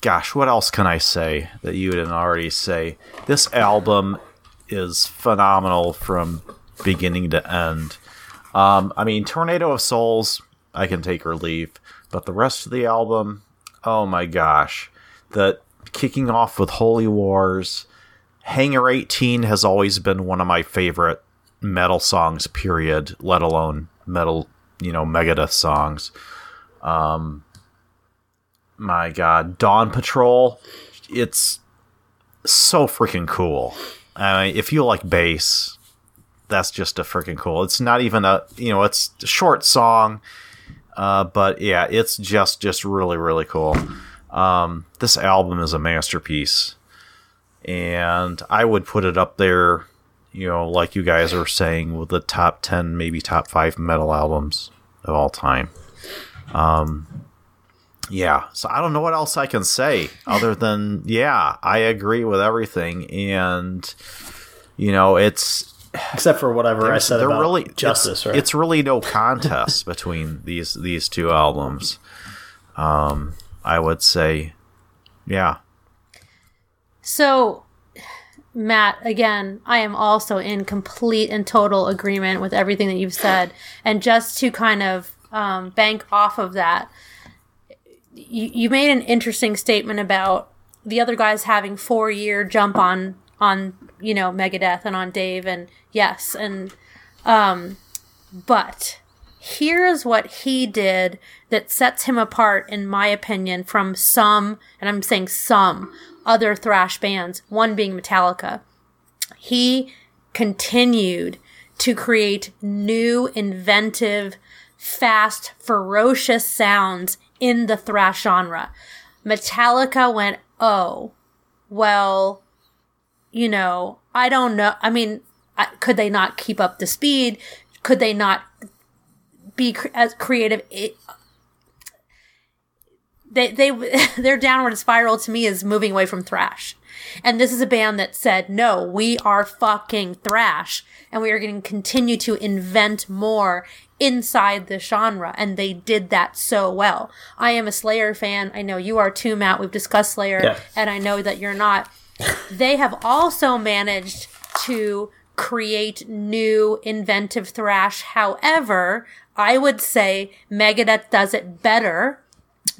Gosh, what else can I say that you didn't already say? This album is phenomenal from beginning to end. Um, I mean, Tornado of Souls, I can take or leave, but the rest of the album, oh my gosh. The kicking off with Holy Wars, Hangar 18 has always been one of my favorite metal songs, period, let alone metal, you know, Megadeth songs Um, my god dawn patrol it's so freaking cool I mean, if you like bass that's just a freaking cool it's not even a you know it's a short song uh, but yeah it's just just really really cool. Um, this album is a masterpiece and i would put it up there you know like you guys are saying with the top 10 maybe top 5 metal albums of all time. Um, yeah, so I don't know what else I can say other than yeah, I agree with everything, and you know it's Except for whatever I said they're about really justice, it's, right? It's really no contest between these these two albums. Um, I would say, yeah, So, Matt, again, I am also in complete and total agreement with everything that you've said. And just to kind of um, bank off of that, you, you made an interesting statement about the other guys having four year jump on on you know Megadeth and on Dave and yes and um but here's what he did that sets him apart in my opinion from some and I'm saying some other thrash bands one being Metallica. He continued to create new inventive fast ferocious sounds in the thrash genre. Metallica went oh well you know, I don't know. I mean, I- could they not keep up the speed? Could they not be cr- as creative? It, they they their downward spiral to me is moving away from thrash. And this is a band that said, "No, we are fucking thrash and we are going to continue to invent more inside the genre." And they did that so well. I am a Slayer fan. I know you are too, Matt. We've discussed Slayer Yeah. and I know that you're not. They have also managed to create new inventive thrash. However, I would say Megadeth does it better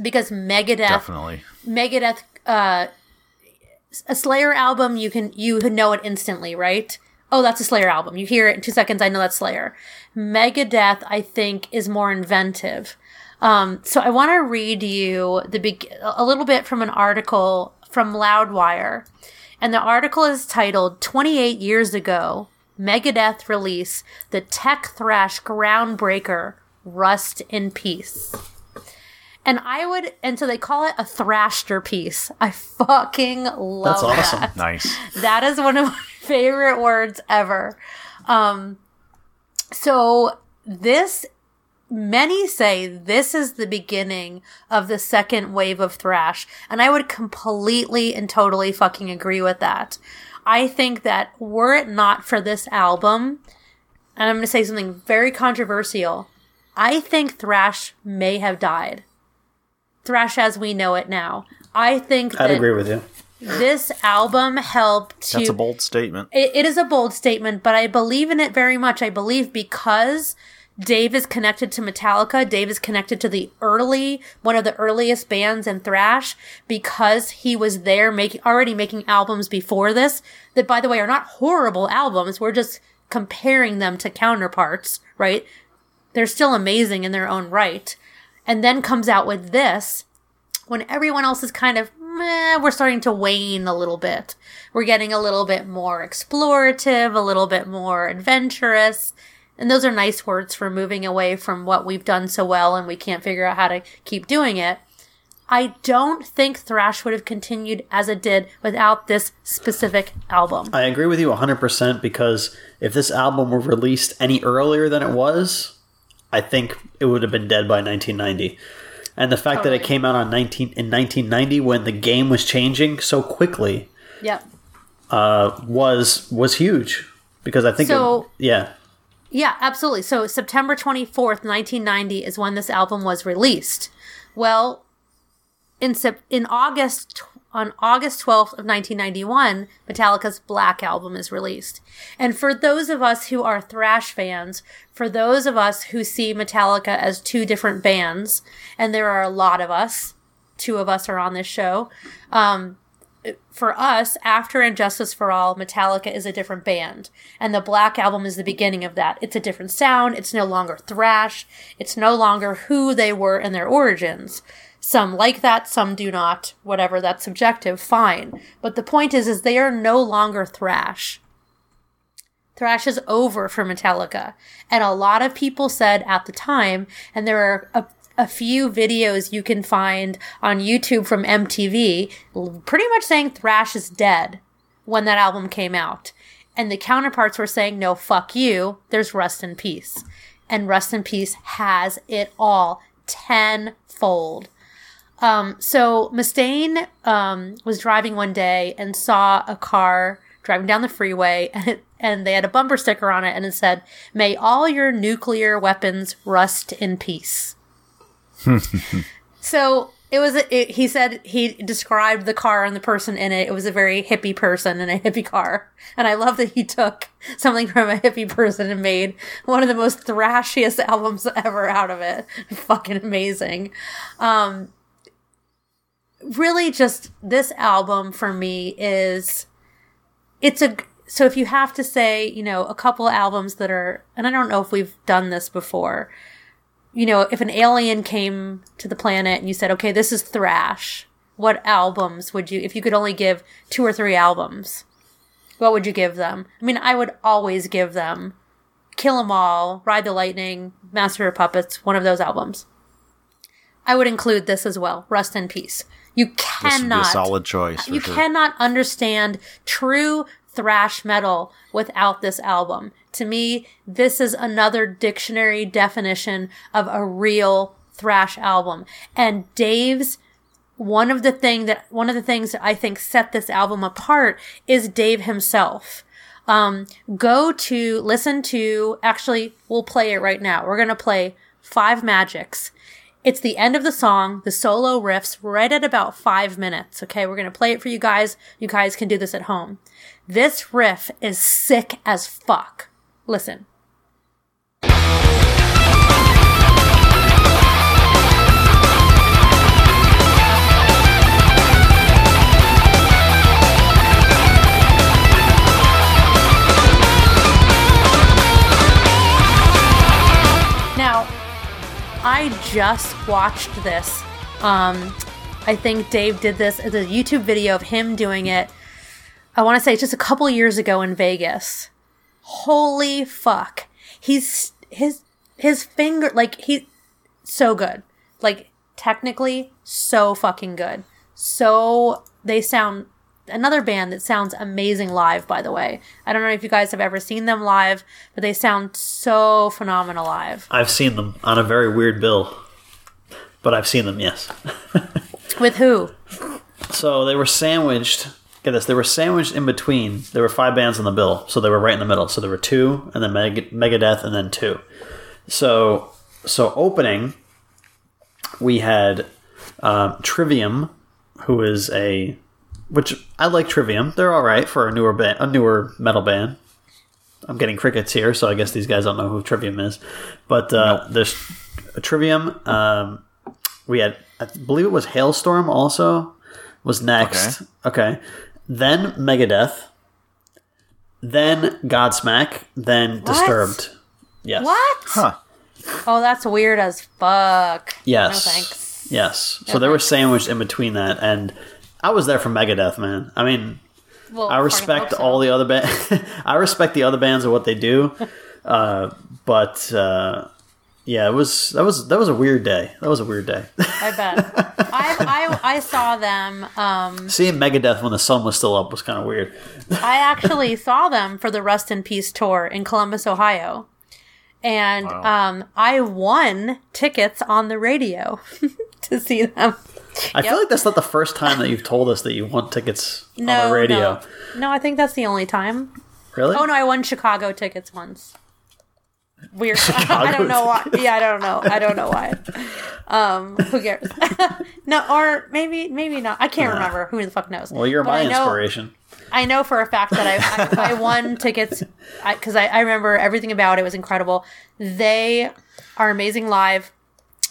because Megadeth definitely. Megadeth uh a Slayer album you can you know it instantly, right? oh, that's a Slayer album. You hear it in two seconds, I know that's Slayer. Megadeth, I think, is more inventive. Um, so I want to read you the be- a little bit from an article from Loudwire. And the article is titled 28 Years Ago, Megadeth Release the Tech Thrash Groundbreaker Rust in Peace. And I would, and so they call it a thrashter piece. I fucking love That's awesome. that. Nice. That is one of my favorite words ever. Um, so this, many say this is the beginning of the second wave of thrash, and I would completely and totally fucking agree with that. I think that were it not for this album, and I'm going to say something very controversial, I think thrash may have died. Thrash as we know it now. I think I'd that agree with you. this album helped to That's a bold statement. it, it is a bold statement, but I believe in it very much. I believe because Dave is connected to Metallica, Dave is connected to the early, one of the earliest bands in thrash, because he was there making, already making albums before this, that by the way are not horrible albums. We're just comparing them to counterparts, right? They're still amazing in their own right. And then comes out with this, when everyone else is kind of meh, we're starting to wane a little bit. We're getting a little bit more explorative, a little bit more adventurous. And those are nice words for moving away from what we've done so well and we can't figure out how to keep doing it. I don't think thrash would have continued as it did without this specific album. I agree with you 100% because if this album were released any earlier than it was, I think it would have been dead by 1990. And the fact that it came out on 19 in 1990 when the game was changing so quickly Yep. uh, was was huge because I think it- yeah Yeah, absolutely. So September 24th, 1990 is when this album was released. Well, in Sep- in August on August 12th of 1991, Metallica's Black album is released. And for those of us who are thrash fans, for those of us who see Metallica as two different bands, and there are a lot of us, two of us are on this show, um, for us, after And Justice for All, Metallica is a different band. And the Black Album is the beginning of that. It's a different sound. It's no longer thrash. It's no longer who they were in their origins. Some like that, some do not. Whatever, that's subjective, fine. But the point is, is they are no longer thrash. Thrash is over for Metallica. And a lot of people said at the time, and there are a, a few videos you can find on YouTube from MTV, pretty much saying Thrash is dead when that album came out. And the counterparts were saying, no, fuck you, there's Rust in Peace. And Rust in Peace has it all tenfold. Um, so Mustaine um, was driving one day and saw a car driving down the freeway, and it, and they had a bumper sticker on it, and it said, "May all your nuclear weapons rust in peace." So it was. It, he said he described the car and the person in it. It was a very hippie person in a hippie car, and I love that he took something from a hippie person and made one of the most thrashiest albums ever out of it. Fucking amazing. Um, really just this album for me is it's a so if you have to say you know a couple albums that are and i don't know if we've done this before you know if an alien came to the planet and you said okay this is thrash what albums would you if you could only give two or three albums what would you give them i mean i would always give them kill 'em all ride the lightning master of puppets one of those albums I would include this as well. Rust in peace. You This would be a cannot. solid choice. You sure. cannot understand true thrash metal without this album. To me, this is another dictionary definition of a real thrash album. And Dave's one of the thing that one of the things that I think set this album apart is Dave himself. Um, go to listen to actually we'll play it right now. We're gonna play Five Magics. It's the end of the song, the solo riffs right at about five minutes. Okay, we're gonna play it for you guys. You guys can do this at home. This riff is sick as fuck. Listen. Now, I just watched this. Um, I think Dave did this. It's a YouTube video of him doing it. I want to say just a couple years ago in Vegas. Holy fuck. He's his his finger like he so good. Like technically so fucking good. So they sound another band that sounds amazing live by the way. I don't know if you guys have ever seen them live, but they sound so phenomenal live. I've seen them on a very weird bill, but I've seen them. Yes. With who? So they were sandwiched. Get this, they were sandwiched in between. There were five bands on the bill, so they were right in the middle. So there were two, and then Meg- Megadeth, and then two. So, so opening, we had um, Trivium, who is a, which I like Trivium. They're all right for a newer band, a newer metal band. I'm getting crickets here, so I guess these guys don't know who Trivium is. But uh, there's Trivium. Um, we had, I believe it was Halestorm. Also, was next. Okay. Then Megadeth. Then Godsmack. Then Disturbed. Yes. What? Huh. Oh, that's weird as fuck. Yes. No thanks. Yes. So they were sandwiched in between that, and I was there for Megadeth, man. I mean, Well, I respect all the other band. I respect the other bands and what they do, uh, but uh, yeah, it was that was that was a weird day. That was a weird day. I bet. I, I I saw them. Um, Seeing Megadeth when the sun was still up was kind of weird. I actually saw them for the Rust in Peace tour in Columbus, Ohio, and um, I won tickets on the radio to see them. I feel like that's not the first time that you've told us that you want tickets No, on the radio. no, no. I think that's the only time. Really? Oh no, I won Chicago tickets once. Weird. I don't know why. Yeah, I don't know. I don't know why. Um, who cares? no, or maybe, maybe not. I can't remember. Who the fuck knows? Well, you're But my I know- inspiration. I know for a fact that I I, I won tickets because I, I, remember everything about it. It was incredible. They are amazing live.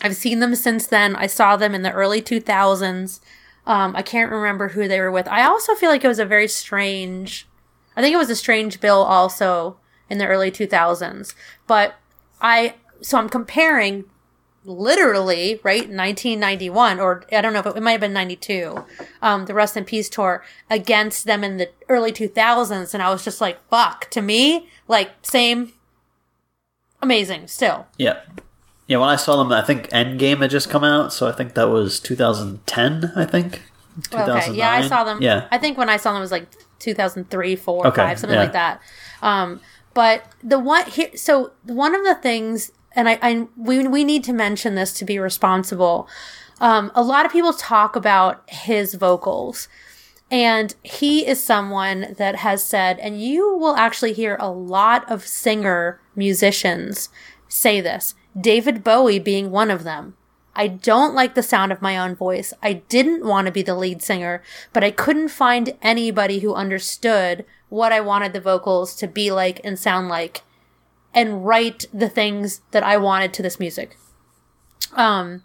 I've seen them since then. I saw them in the early 2000s. Um, I can't remember who they were with. I also feel like it was a very strange. I think it was a strange bill also in the early 2000s. But I so I'm comparing literally right 1991 or i don't know if it, might have been 92 um the rust in peace tour against them in the early 2000s and i was just like fuck to me like same amazing still Yeah. Yeah, when I saw them, I think Endgame had just come out, so I think that was 2010, I think. okay yeah i saw them Yeah. i think when i saw them it was like 2003 4 Okay, 5 something yeah. like that um but the one here so one of the things and i, I we, we need to mention this to be responsible um a lot of people talk about his vocals And he is someone that has said, and you will actually hear a lot of singer musicians say this, David Bowie being one of them. I don't like the sound of my own voice. I didn't want to be the lead singer, but I couldn't find anybody who understood what I wanted the vocals to be like and sound like and write the things that I wanted to this music. Um,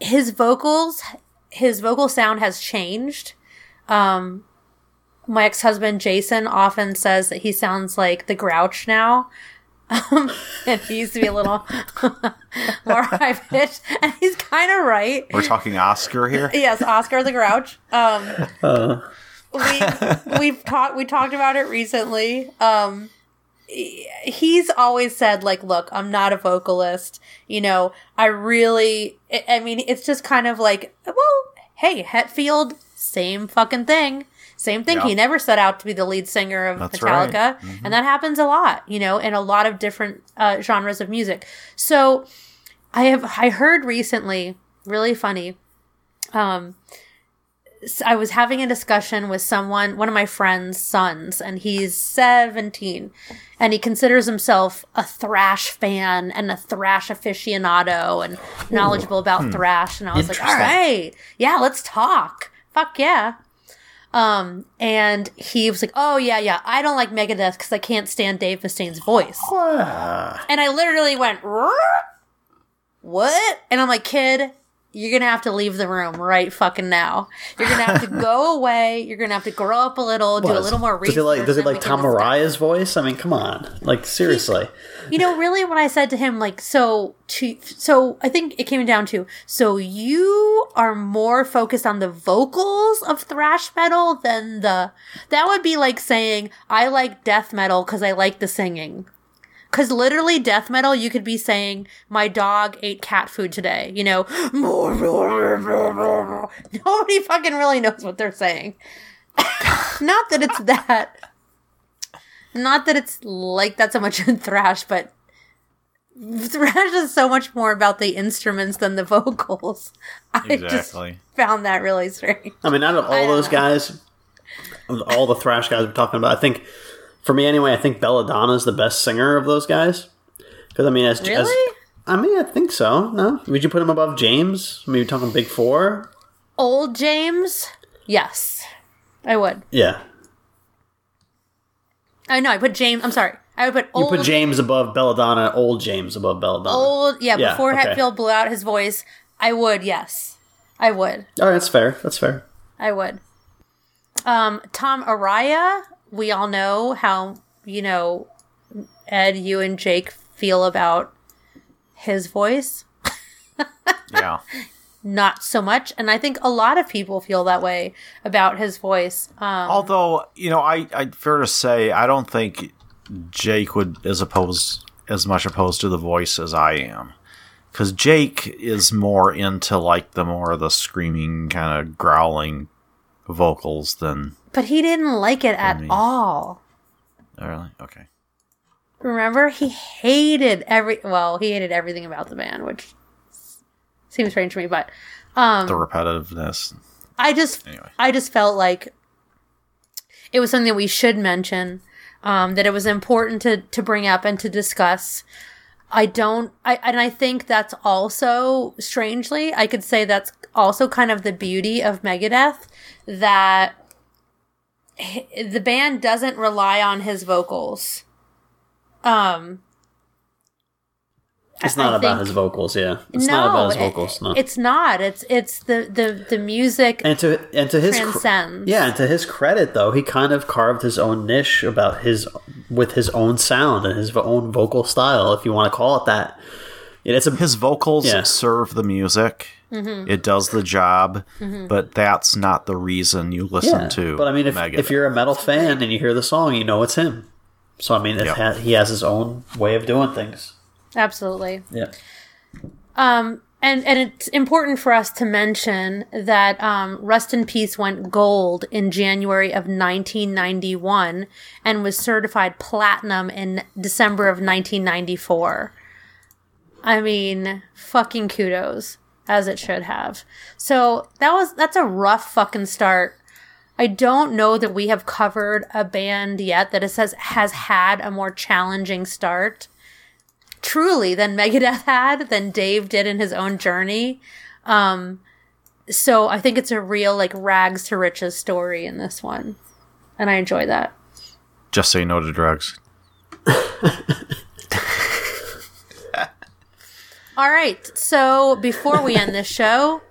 his vocals his vocal sound has changed. Um, my ex husband Jason often says that he sounds like the Grouch now. Um, and he used to be a little more high pitched, and he's kind of right. We're talking Oscar here. Yes, Oscar the Grouch. Um, we we've talked we talked about it recently. Um, he's always said like, "Look, I'm not a vocalist. You know, I really. I- mean, it's just kind of like, well, hey, Hetfield, same fucking thing." Same thing. He never set out to be the lead singer of That's right. Metallica, and that happens a lot, you know, in a lot of different uh, genres of music. So, I have I heard recently, really funny. Um, I was having a discussion with someone, one of my friend's sons, and he's 17, and he considers himself a thrash fan and a thrash aficionado and knowledgeable about thrash. And I was like, all right, yeah, let's talk. Fuck yeah. Um, and he was like, oh yeah, yeah, I don't like Megadeth because I can't stand Dave Mustaine's voice. And I literally went, what? And I'm like, kid, you're gonna have to leave the room right fucking now. You're gonna have to go away. You're gonna have to grow up a little, do a little more Does research. he like? Does he we like Tom. Araya's voice? I mean, come on. Like seriously. You know, really, when I said to him, like, so, to, so I think it came down to, so you are more focused on the vocals of thrash metal than the, that would be like saying, I like death metal because I like the singing. Because literally, death metal, you could be saying, my dog ate cat food today. You know, nobody fucking really knows what they're saying. Not that it's that. Not that it's like that so much in thrash, but thrash is so much more about the instruments than the vocals. I Exactly. just found that really strange. I mean, out of all those know. guys, all the thrash guys we're talking about, I think for me anyway, I think Belladonna is the best singer of those guys. Because I mean, as, as Really? I mean, I think so. No, would you put him above James? I mean, you're talking Big Four. Old James? Yes. I would. Yeah, I know, I put James, I'm sorry. I would put you put James above Belladonna, old James above Belladonna. old, yeah, Yeah, before okay. Hetfield blew out his voice. I would, yes. I would. All right, that's fair. That's fair. I would. Um, Tom Araya, we all know how, you know, Ed, you and Jake feel about his voice. Yeah. Not so much. And I think a lot of people feel that way about his voice. Um, Although, you know, I, I fair to say, I don't think Jake would as opposed as much opposed to the voice as I am. Because Jake is more into like the more of the screaming kind of growling vocals than but he didn't like it at me. all. oh, really okay. Remember? He hated every, well, he hated everything about the band, which seems strange to me, but um, The repetitiveness. I just Anyway. I just felt like it was something that we should mention um, that it was important to to bring up and to discuss. I don't I and I think that's also strangely I could say that's also kind of the beauty of Megadeth that the band doesn't rely on his vocals. Um It's not I about think- his vocals. Yeah, it's no, not about his vocals. No. it's not. It's it's the the the music and to and to his cr- transcends. yeah, and to his credit though, he kind of carved his own niche about his with his own sound and his own vocal style, if you want to call it that. Yeah, It's a His vocals Yeah. serve the music. Mm-hmm. It does the job, but that's not the reason you listen yeah. to. But I mean, if Megadeth. if you're a metal fan and you hear the song, you know it's him. So I mean, it Yeah. ha- he has his own way of doing things. Absolutely. Yeah. Um, and and it's important for us to mention that um, Rust in Peace went gold in January of 1991 and was certified platinum in December of 1994. I mean, fucking kudos as it should have. So that was that's a rough fucking start. I don't know that we have covered a band yet that it says has had a more challenging start truly than Megadeth had, than Dave did in his own journey. Um, so I think it's a real like rags to riches story in this one, and I enjoy that. just say no to drugs. All right, so before we end this show,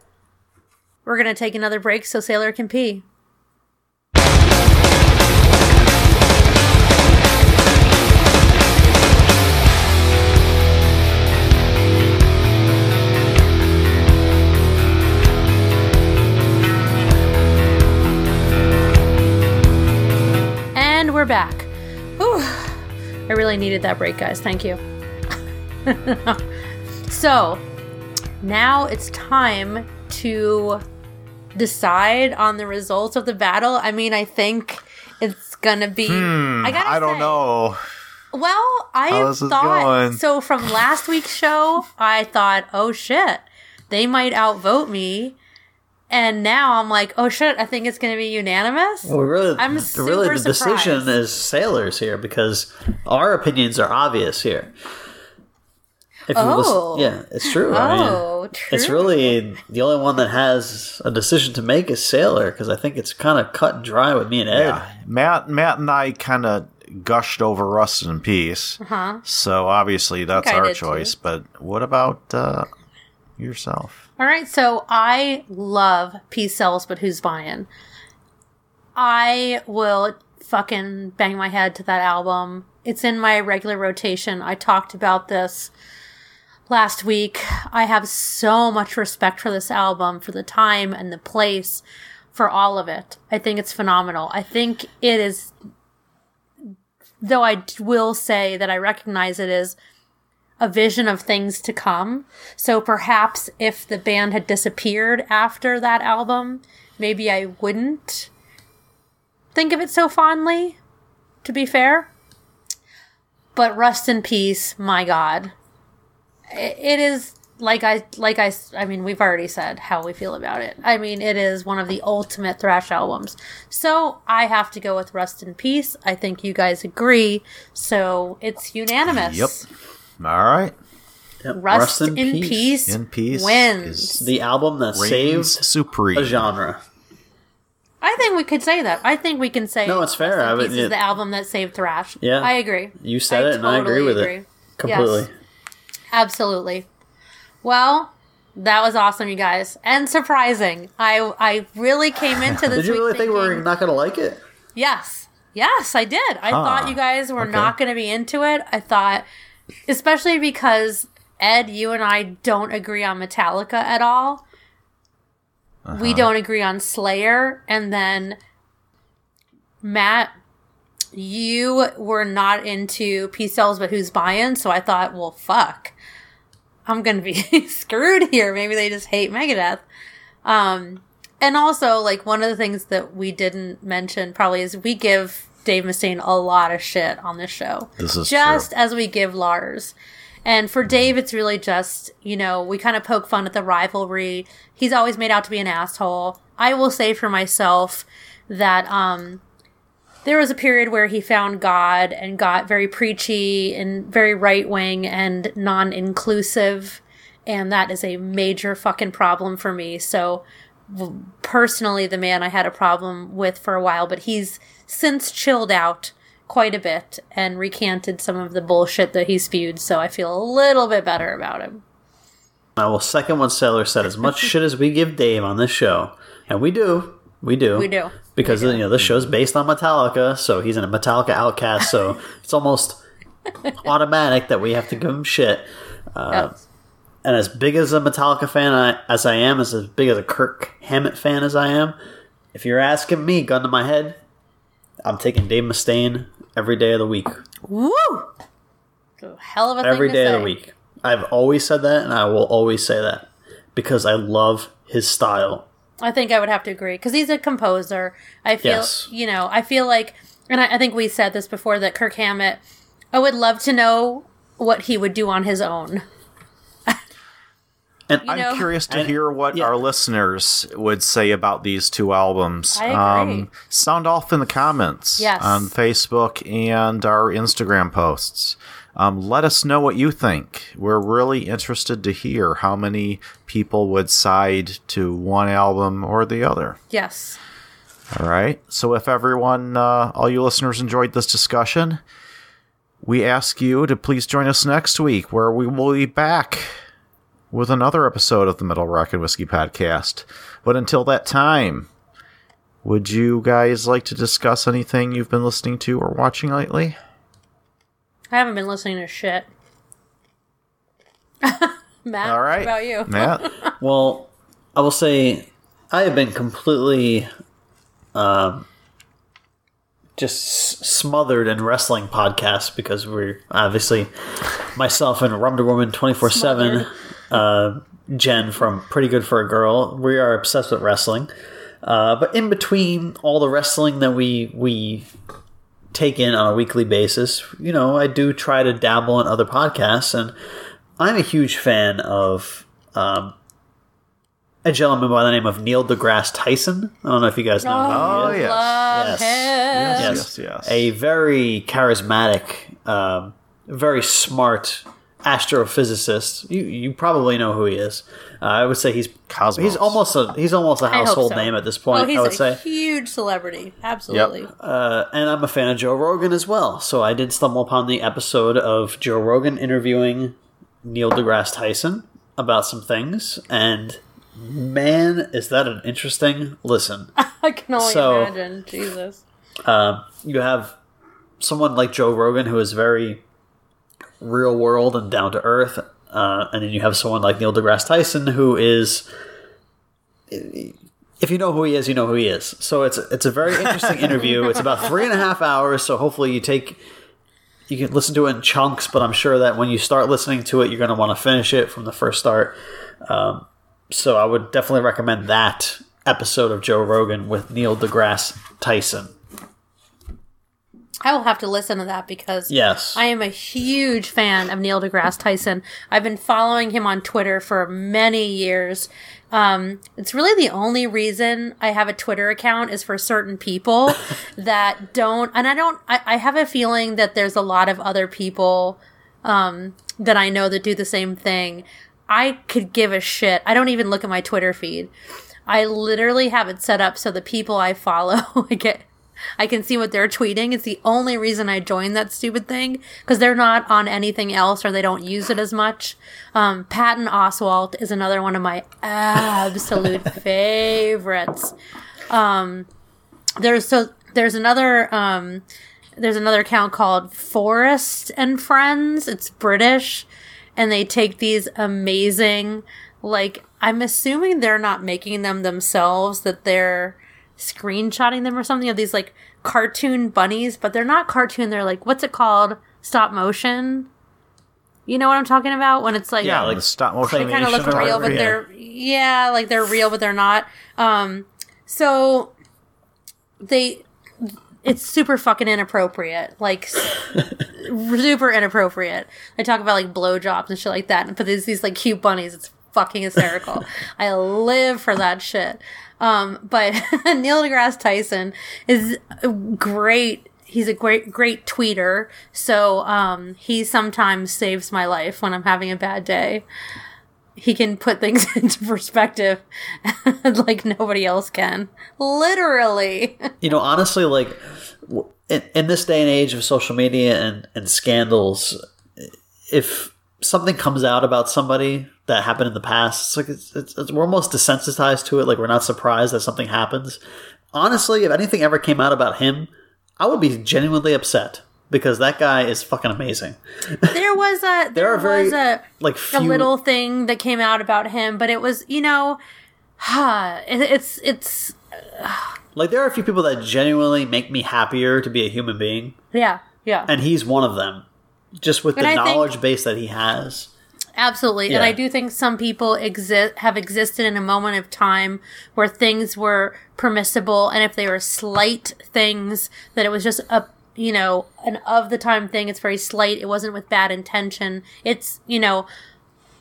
we're gonna take another break so Sailor can pee. And we're back. Whew. I really needed that break, guys. Thank you. so, now it's time to decide on the results of the battle. I mean, I think it's gonna be. Hmm, I gotta I don't say- know. Well, I How's thought going? so. From last week's show, I thought, oh shit, they might outvote me. And now I'm like, oh shit, I think it's going to be unanimous. Well, really, I'm really, super the decision surprised. is sailors here because our opinions are obvious here. If you Oh. yeah, it's true. I mean, Oh, true. it's really the only one that has a decision to make is Sailor because I think it's kind of cut and dry with me and Ed. Yeah, Matt, Matt, and I kind of gushed over Rust in Peace. Uh-huh. So obviously that's our choice. too. But what about uh, yourself. All right, so I love Peace Sells, but who's buying? I will fucking bang my head to that album. It's in my regular rotation. I talked about this last week. I have so much respect for this album, for the time and the place, for all of it. I think it's phenomenal. I think it is, though I will say that I recognize it as a vision of things to come. So perhaps if the band had disappeared after that album, maybe I wouldn't think of it so fondly, to be fair. But Rust in Peace, my God. I- It is like I like I I mean we've already said how we feel about it. I mean it is one of the ultimate thrash albums. So I have to go with Rust in Peace. I think you guys agree. So it's unanimous. Yep. All right. Yep. Rust, in, peace. In Peace wins. is- The album that Reigns saved supreme. a genre. I think we could say that. I think we can say No, it's fair. Rust in I would- Peace is the album that saved thrash. Yeah. I agree. You said I it, and I agree totally with agree. it completely. Yes. Absolutely. Well, that was awesome, you guys, and surprising. I I really came into this. Did you really think we were thinking- not going to like it? Yes. Yes, I did. I thought you guys were Okay. not going to be into it. I thought, especially because Ed, you and I don't agree on Metallica at all. We uh-huh. don't agree on Slayer. And then, Matt, you were not into Peace Sells, but who's buying? So I thought, well, fuck. I'm going to be screwed here. Maybe they just hate Megadeth. Um, and also, like, one of the things that we didn't mention probably is we give Dave Mustaine a lot of shit on this show. This is just true. as we give Lars. And for Dave, it's really just, you know, we kind of poke fun at the rivalry. He's always made out to be an asshole. I will say for myself that, um, there was a period where he found God and got very preachy and very right wing and non inclusive. And that is a major fucking problem for me. So, personally, the man I had a problem with for a while, but he's since chilled out quite a bit and recanted some of the bullshit that he spewed. So I feel a little bit better about him. I will second what Sailor said. As much shit as we give Dave on this show, and we do, we do, We do. because you know this show's based on Metallica, so he's in a Metallica outcast, so it's almost automatic that we have to give him shit. Uh, Yep. And as big as a Metallica fan I, as I am, as, as big as a Kirk Hammett fan as I am, if you're asking me, gun to my head, I'm taking Dave Mustaine every day of the week. Woo! Hell of a Every day of the week. I've always said that, and I will always say that because I love his style. I think I would have to agree because he's a composer. I feel, Yes. you know, I feel like, and I, I think we said this before that Kirk Hammett. I would love to know what he would do on his own. And You I'm know- curious to And- hear what yeah. our listeners would say about these two albums. I agree. Um, sound off in the comments Yes. on Facebook and our Instagram posts. Um, let us know what you think. We're really interested to hear how many people would side to one album or the other. Yes. All right. So if everyone, uh, all you listeners enjoyed this discussion, we ask you to please join us next week where we will be back with another episode of the Metal Rock and Whiskey Podcast. But until that time, would you guys like to discuss anything you've been listening to or watching lately? I haven't been listening to shit. Matt, All right. what about you? Matt? Well, I will say I have been completely um, just smothered in wrestling podcasts because we're obviously myself and Wonder Woman 24 7, uh, Jen from Pretty Good for a Girl. We are obsessed with wrestling. Uh, but in between all the wrestling that we, we take in on a weekly basis, you know, I do try to dabble in other podcasts. And I'm a huge fan of um, a gentleman by the name of Neil deGrasse Tyson. I don't know if you guys know Oh, he is. yes. Love Yes. him. Yes, yes. A very charismatic, um, very smart astrophysicist. You you probably know who he is. Uh, I would say he's Cosmos. he's almost a he's almost a household so. name at this point. Oh, he's I would a say. huge celebrity. Absolutely. Uh, and I'm a fan of Joe Rogan as well. So I did stumble upon the episode of Joe Rogan interviewing Neil deGrasse Tyson. about some things, and man, is that an interesting listen. I can only So- imagine. Jesus. Uh, you have someone like Joe Rogan who is very real world and down to earth, uh, and then you have someone like Neil deGrasse Tyson who is. If you know who he is, you know who he is. So it's it's a very interesting interview. It's about three and a half hours. So hopefully you take you can listen to it in chunks. But I'm sure that when you start listening to it, you're going to want to finish it from the first start. Um, so I would definitely recommend that episode of Joe Rogan with Neil deGrasse Tyson. I will have to listen to that because Yes. I am a huge fan of Neil deGrasse Tyson. I've been following him on Twitter for many years. Um, it's really the only reason I have a Twitter account is for certain people that don't, and I don't, I, I have a feeling that there's a lot of other people, um, that I know that do the same thing. I could give a shit. I don't even look at my Twitter feed. I literally have it set up so the people I follow, I get, I can see what they're tweeting. It's the only reason I joined that stupid thing because they're not on anything else or they don't use it as much. Um, Patton Oswalt is another one of my absolute favorites. Um, there's so there's another um, there's another account called Forest and Friends. It's British, and they take these amazing like I'm assuming they're not making them themselves that they're screenshotting them or something of these like cartoon bunnies, but they're not cartoon. They're like what's it called? Stop motion. You know what I'm talking about when it's like Yeah, like like stop motion. they kind of look real, but they're yeah, like they're real, but they're not. Um, so they, it's super fucking inappropriate, like super inappropriate. They talk about like blowjobs and shit like that, and put these these like cute bunnies. It's fucking hysterical. I live for that shit. Um, but Neil deGrasse Tyson is great. He's a great, great tweeter. So, um, he sometimes saves my life when I'm having a bad day he can put things into perspective like nobody else can. Literally. you know, honestly, like in, in this day and age of social media and, and scandals, if something comes out about somebody that happened in the past, it's like it's, it's, it's, we're almost desensitized to it. Like we're not surprised that something happens. Honestly, if anything ever came out about him, I would be genuinely upset because that guy is fucking amazing. There was a there, are very, was a like a little thing that came out about him, but it was, you know, it, it's it's like there are a few people that genuinely make me happier to be a human being, yeah, yeah. and he's one of them. Just with And the I think- knowledge base that he has. Absolutely. And I do think some people exist have existed in a moment of time where things were permissible and if they were slight things that it was just a you know, an of the time thing, it's very slight, it wasn't with bad intention. It's, you know,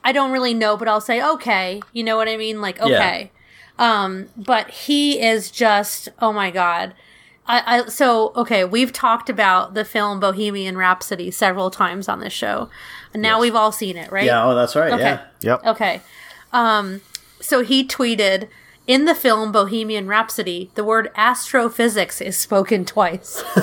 I don't really know, but I'll say okay. You know what I mean? Like okay. Um, but he is just oh my god. I, I so okay, we've talked about the film Bohemian Rhapsody several times on this show. And now we've all seen it, right? Yeah, oh, that's right. Okay. Yeah. Yep. Okay. Um, so he tweeted in the film Bohemian Rhapsody, the word astrophysics is spoken twice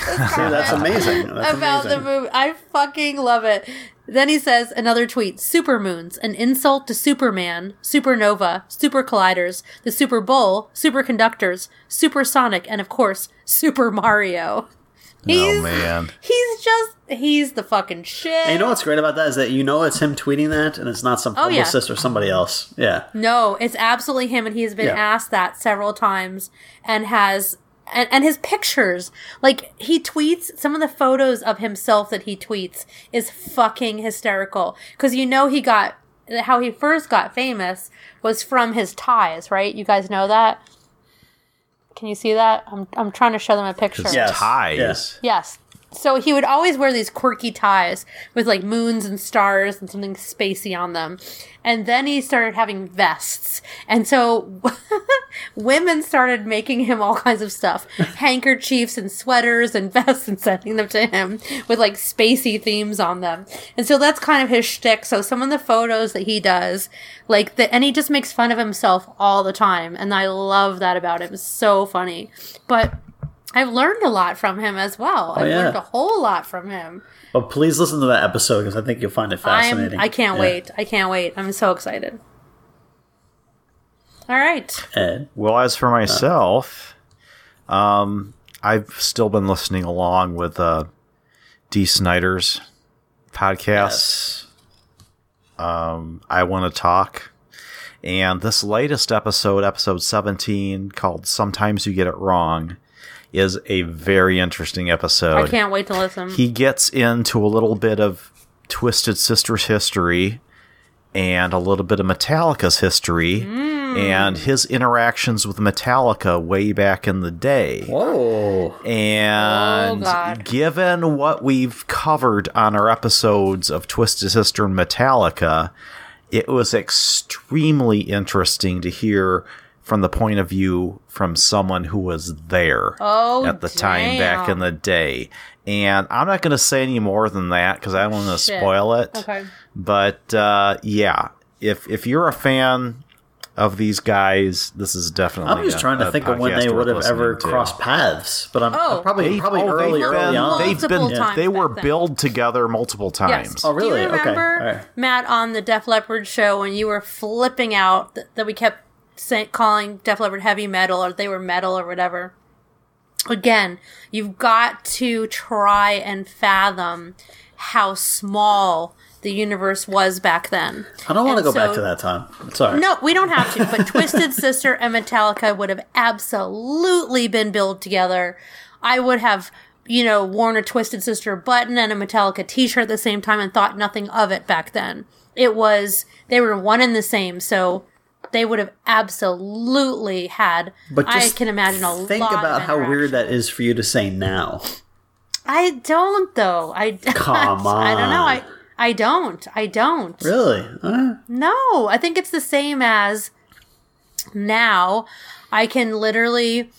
Yeah, that's amazing. That's about amazing. the movie. I fucking love it. Then he says another tweet: "Supermoons, an insult to Superman, supernova, super colliders, the Super Bowl, superconductors, supersonic, and of course, Super Mario." He's, Oh man. he's just he's the fucking shit. And you know what's great about that is that you know it's him tweeting that, and it's not some Oh, yeah. publicist or somebody else. Yeah. No, it's absolutely him, and he has been Yeah. asked that several times, and has and, and his pictures, like he tweets some of the photos of himself that he tweets is fucking hysterical because you know he got how he first got famous was from his ties, right? You guys know that. Can you see that? I'm I'm trying to show them a picture. Yes. Ties. Yes. Yes. So he would always wear these quirky ties with like moons and stars and something spacey on them. And then he started having vests. And so women started making him all kinds of stuff handkerchiefs and sweaters and vests and sending them to him with like spacey themes on them. And so that's kind of his shtick. So some of the photos that he does, like the, and he just makes fun of himself all the time. And I love that about him. It's so funny. But I've learned a lot from him as well. I've Oh, yeah. learned a whole lot from him. But please listen to that episode because I think you'll find it I'm, fascinating. I can't Yeah. wait. I can't wait. I'm so excited. All right. Ed. Well, as for myself, um, I've still been listening along with uh, Dee Snider's podcast. Um, I want to talk. And this latest episode, episode 17, called Sometimes You Get It Wrong, is a very interesting episode. I can't wait to listen. He gets into a little bit of Twisted Sisters history and a little bit of Metallica's history hmm. and his interactions with Metallica way back in the day. Whoa. And Oh, given what we've covered on our episodes of Twisted Sister and Metallica, it was extremely interesting to hear from the point of view from someone who was there Oh, at the time back in the day. And I'm not going to say any more than that because I don't want to spoil it. Okay. But uh, yeah, if if you're a fan of these guys, this is definitely. I'm just a- trying to think of when they would have ever to. crossed paths, but I'm, Oh. I'm probably They've- probably oh, early, they've early been, on. They've been times they were billed together multiple times. Yes. Oh, really? Do you Okay. remember, All right. Matt, on the Def Leppard show when you were flipping out that we kept say- calling Def Leppard heavy metal or they were metal or whatever? Again, you've got to try and fathom how small the universe was back then. I don't want to go back to that time. Sorry. No, we don't have to. But Twisted Sister and Metallica would have absolutely been billed together. I would have, you know, worn a Twisted Sister button and a Metallica t-shirt at the same time and thought nothing of it back then. It was they were one and the same, so they would have absolutely had. But I can imagine a think lot about how weird that is for you to say now. I don't though. I Come on. I don't know. I I don't. I don't. Really? Uh, No, I think it's the same as now. I can literally,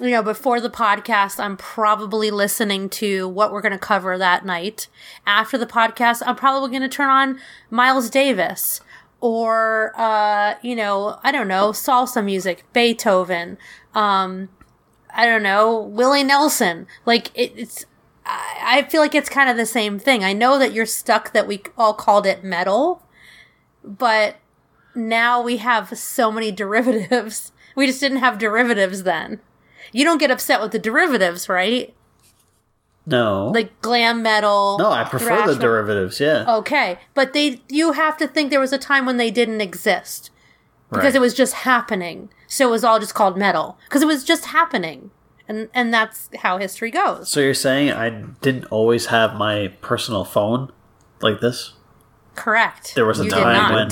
you know, before the podcast, I'm probably listening to what we're going to cover that night. After the podcast, I'm probably going to turn on Miles Davis or, uh, you know, I don't know, salsa music, Beethoven, um, I don't know, Willie Nelson. Like, it, it's, I, I feel like it's kind of the same thing. I know that you're stuck that we all called it metal, but now we have so many derivatives. We just didn't have derivatives then. You don't get upset with the derivatives, right? No. Like glam metal. no, I prefer the metal. derivatives. Yeah. Okay, but they you have to think there was a time when they didn't exist because Right. it was just happening. So it was all just called metal because it was just happening. And and that's how history goes. So you're saying I didn't always have my personal phone like this? Correct. There was a You time when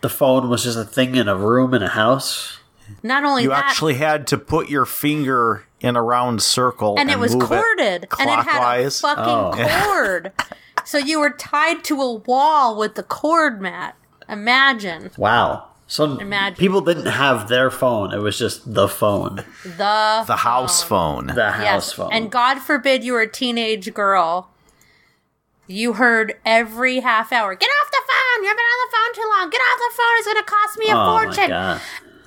the phone was just a thing in a room in a house. not only You that actually had to put your finger in a round circle and it was move corded and it had a fucking Oh. cord. so you were tied to a wall with the cord, Matt. Imagine Wow. So Imagine. people didn't have their phone. It was just the phone, the the house phone. the house yes. phone. And God forbid you were a teenage girl. You heard every half hour, get off the phone! You've been on the phone too long. Get off the phone. It's going to cost me a oh fortune.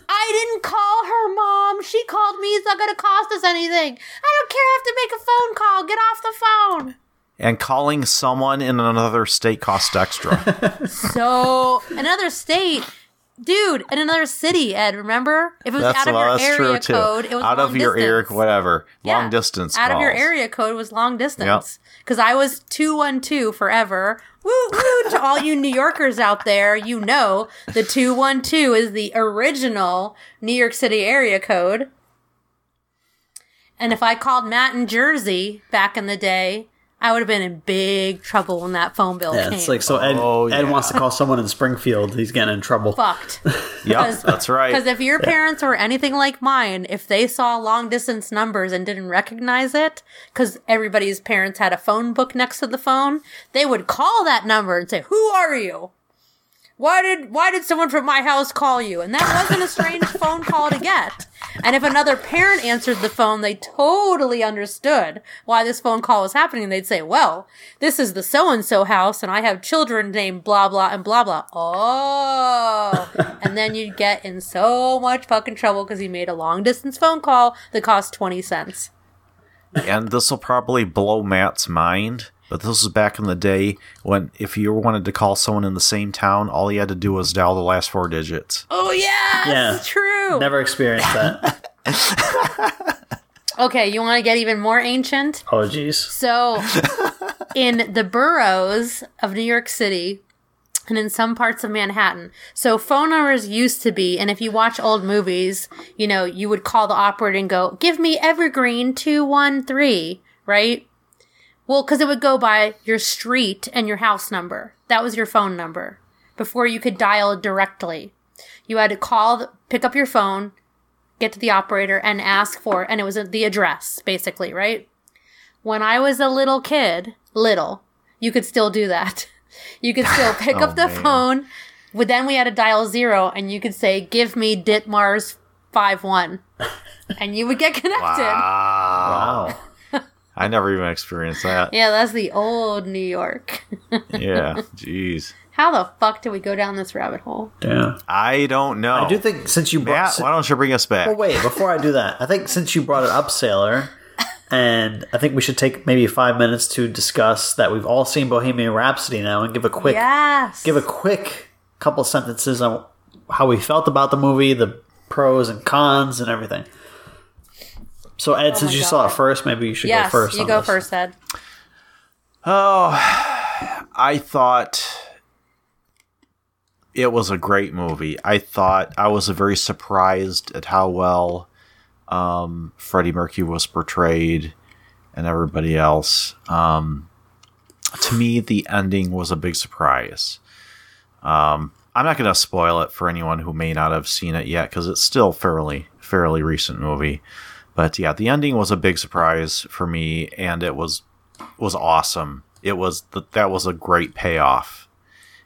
My god. I didn't call her mom. She called me. It's not going to cost us anything. I don't care. I have to make a phone call. Get off the phone. and calling someone in another state cost extra. So another state, dude, in another city, Ed. Remember, if it was that's out of well, your that's true area too. code, it was Out long of your area, whatever, Yeah. long distance. Out of your area code was long distance. Because I was two one two forever. Woo woo to all you New Yorkers out there, you know the two one two is the original New York City area code. And if I called Matt in Jersey back in the day, I would have been in big trouble when that phone bill Yeah, came. it's like so Ed, Oh, Ed wants to call someone in Springfield. He's getting in trouble. fucked. Yep, that's right. Because if your parents were anything like mine, if they saw long distance numbers and didn't recognize it, because everybody's parents had a phone book next to the phone, they would call that number and say, "Who are you? Why did why did someone from my house call you?" And that wasn't a strange phone call to get. And if another parent answered the phone, they totally understood why this phone call was happening. They'd say, "Well, this is the so and so house, and I have children named blah blah and blah blah." Oh, and then you'd get in so much fucking trouble because you made a long distance phone call that cost twenty cents. and this will probably blow Matt's mind, but this was back in the day when if you wanted to call someone in the same town, all you had to do was dial the last four digits. Oh yeah, Yeah. true. Never experienced that. Okay, you want to get even more ancient? oh, jeez. So, in the boroughs of New York City and in some parts of Manhattan, so phone numbers used to be, and if you watch old movies, you know, you would call the operator and go, give me Evergreen 213, right? Well, because it would go by your street and your house number. That was your phone number before you could dial directly. You had to call, pick up your phone, get to the operator, and ask for, and it was the address, basically, right? when I was a little kid, little, you could still do that. You could still pick Oh, up the man. phone, but then we had to dial zero, and you could say, "Give me Ditmars five one," and you would get connected. Wow. Wow. I never even experienced that. Yeah, that's the old New York. Yeah, jeez. How the fuck did we go down this rabbit hole? Yeah. I don't know. I do think since you brought. Matt, why don't you bring us back? Well, wait, before I do that, I think since you brought it up, Sailor, and I think we should take maybe five minutes to discuss that we've all seen Bohemian Rhapsody now and give a quick yes. give a quick couple sentences on how we felt about the movie, the pros and cons, and everything. So, Ed, since my you saw it first, maybe you should yes, go first. you go this. first, Ed. Oh, I thought it was a great movie. I thought I was very surprised at how well um, Freddie Mercury was portrayed and everybody else. Um, to me, the ending was a big surprise. Um, I'm not going to spoil it for anyone who may not have seen it yet because it's still fairly fairly recent movie. But yeah, the ending was a big surprise for me, and it was was awesome. It was th- that was a great payoff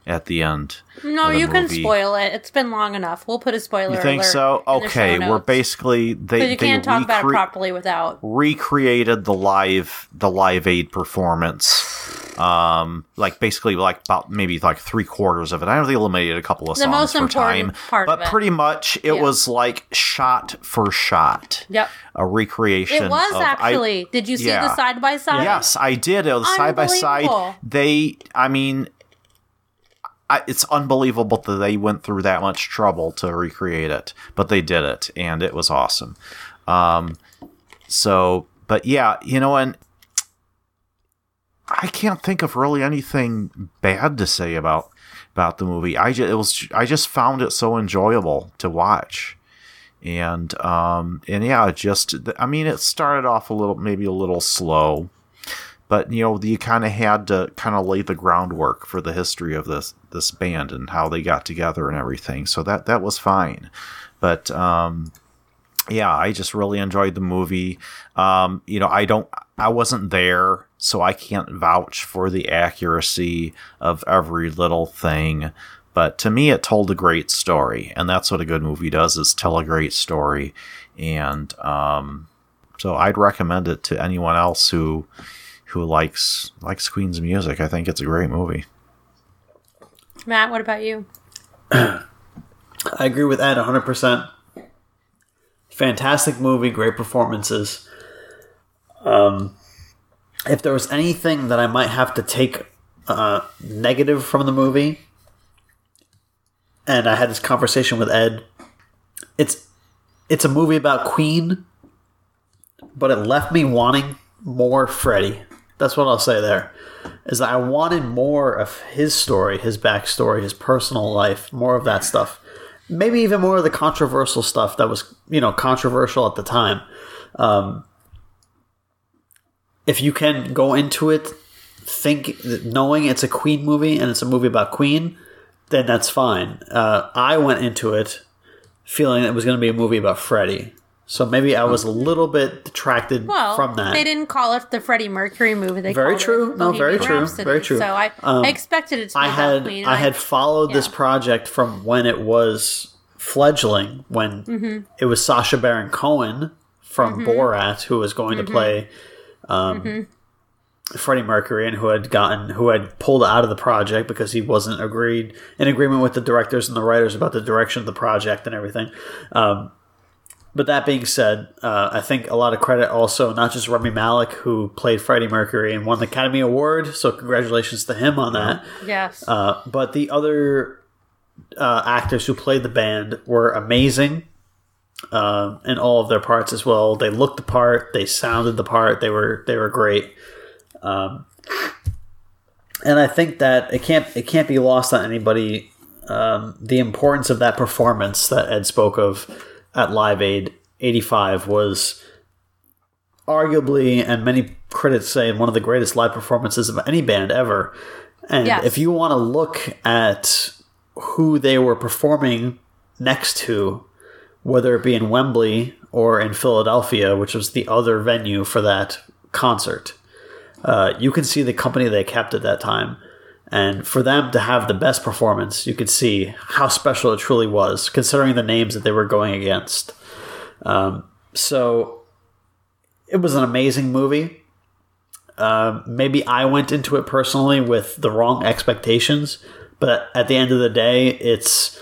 at the end. No, the you can spoil it. It's been long enough. We'll put a spoiler. You think alert so? Okay, we're basically they you they can't talk about it properly without. recreated the live the live aid performance. Um, like basically like about maybe like three quarters of it. I they eliminated a couple of The songs most for time, part but pretty much it Yeah. was like shot for shot, Yep. a recreation. It was of- I- actually. Did you see yeah. the side by side? Yes, I did. It was side by side. They, I mean, I, it's unbelievable that they went through that much trouble to recreate it, but they did it, and it was awesome. Um, so, but yeah, you know, and I can't think of really anything bad to say about about the movie. I just, it was, I just found it so enjoyable to watch. And um and yeah just i mean it started off a little maybe a little slow but you know you kind of had to kind of lay the groundwork for the history of this this band and how they got together and everything. So that that was fine. But um yeah i just really enjoyed the movie. Um you know i don't i wasn't there so i can't vouch for the accuracy of every little thing but to me it told a great story and that's what a good movie does is tell a great story and um so i'd recommend it to anyone else who who likes likes queen's music i think it's a great movie Matt, what about you? I agree with Ed 100%. Fantastic movie, great performances. Um, if there was anything that I might have to take uh, negative from the movie, and I had this conversation with Ed, it's it's a movie about Queen, but it left me wanting more Freddie. That's what I'll say there. Is that I wanted more of his story, his backstory, his personal life, more of that stuff. Maybe even more of the controversial stuff that was, you know, controversial at the time. Um, if you can go into it, think knowing it's a Queen movie and it's a movie about Queen, then that's fine. Uh, I went into it feeling it was going to be a movie about Freddie, so maybe I was a little bit detracted Well, from that. they didn't call it the Freddie Mercury movie. They Very called it true. No, very true. Rhapsody. Very true. So I, Um, I expected it to be I had Queen. I and had followed this project from when it was fledgling, when Mm-hmm. it was Sacha Baron Cohen from Borat who was going Mm-hmm. to play um, Freddie Mercury and who had gotten who had pulled out of the project because he wasn't agreed in agreement with the directors and the writers about the direction of the project and everything. Um, but that being said, uh, I think a lot of credit also not just Rami Malek who played Freddie Mercury and won the Academy Award, so congratulations to him on that. Yes. Uh, but the other uh, actors who played the band were amazing um, in all of their parts as well. They looked the part, they sounded the part, they were they were great. Um, and I think that it can't it can't be lost on anybody um, the importance of that performance that Ed spoke of at Live Aid '85 was arguably, and many critics say, one of the greatest live performances of any band ever. And Yes. if you want to look at who they were performing next to, whether it be in Wembley or in Philadelphia, which was the other venue for that concert, uh, you can see the company they kept at that time. And for them to have the best performance, you could see how special it truly was, considering the names that they were going against. Um, so it was an amazing movie. Um, maybe I went into it personally with the wrong expectations, but at the end of the day, it's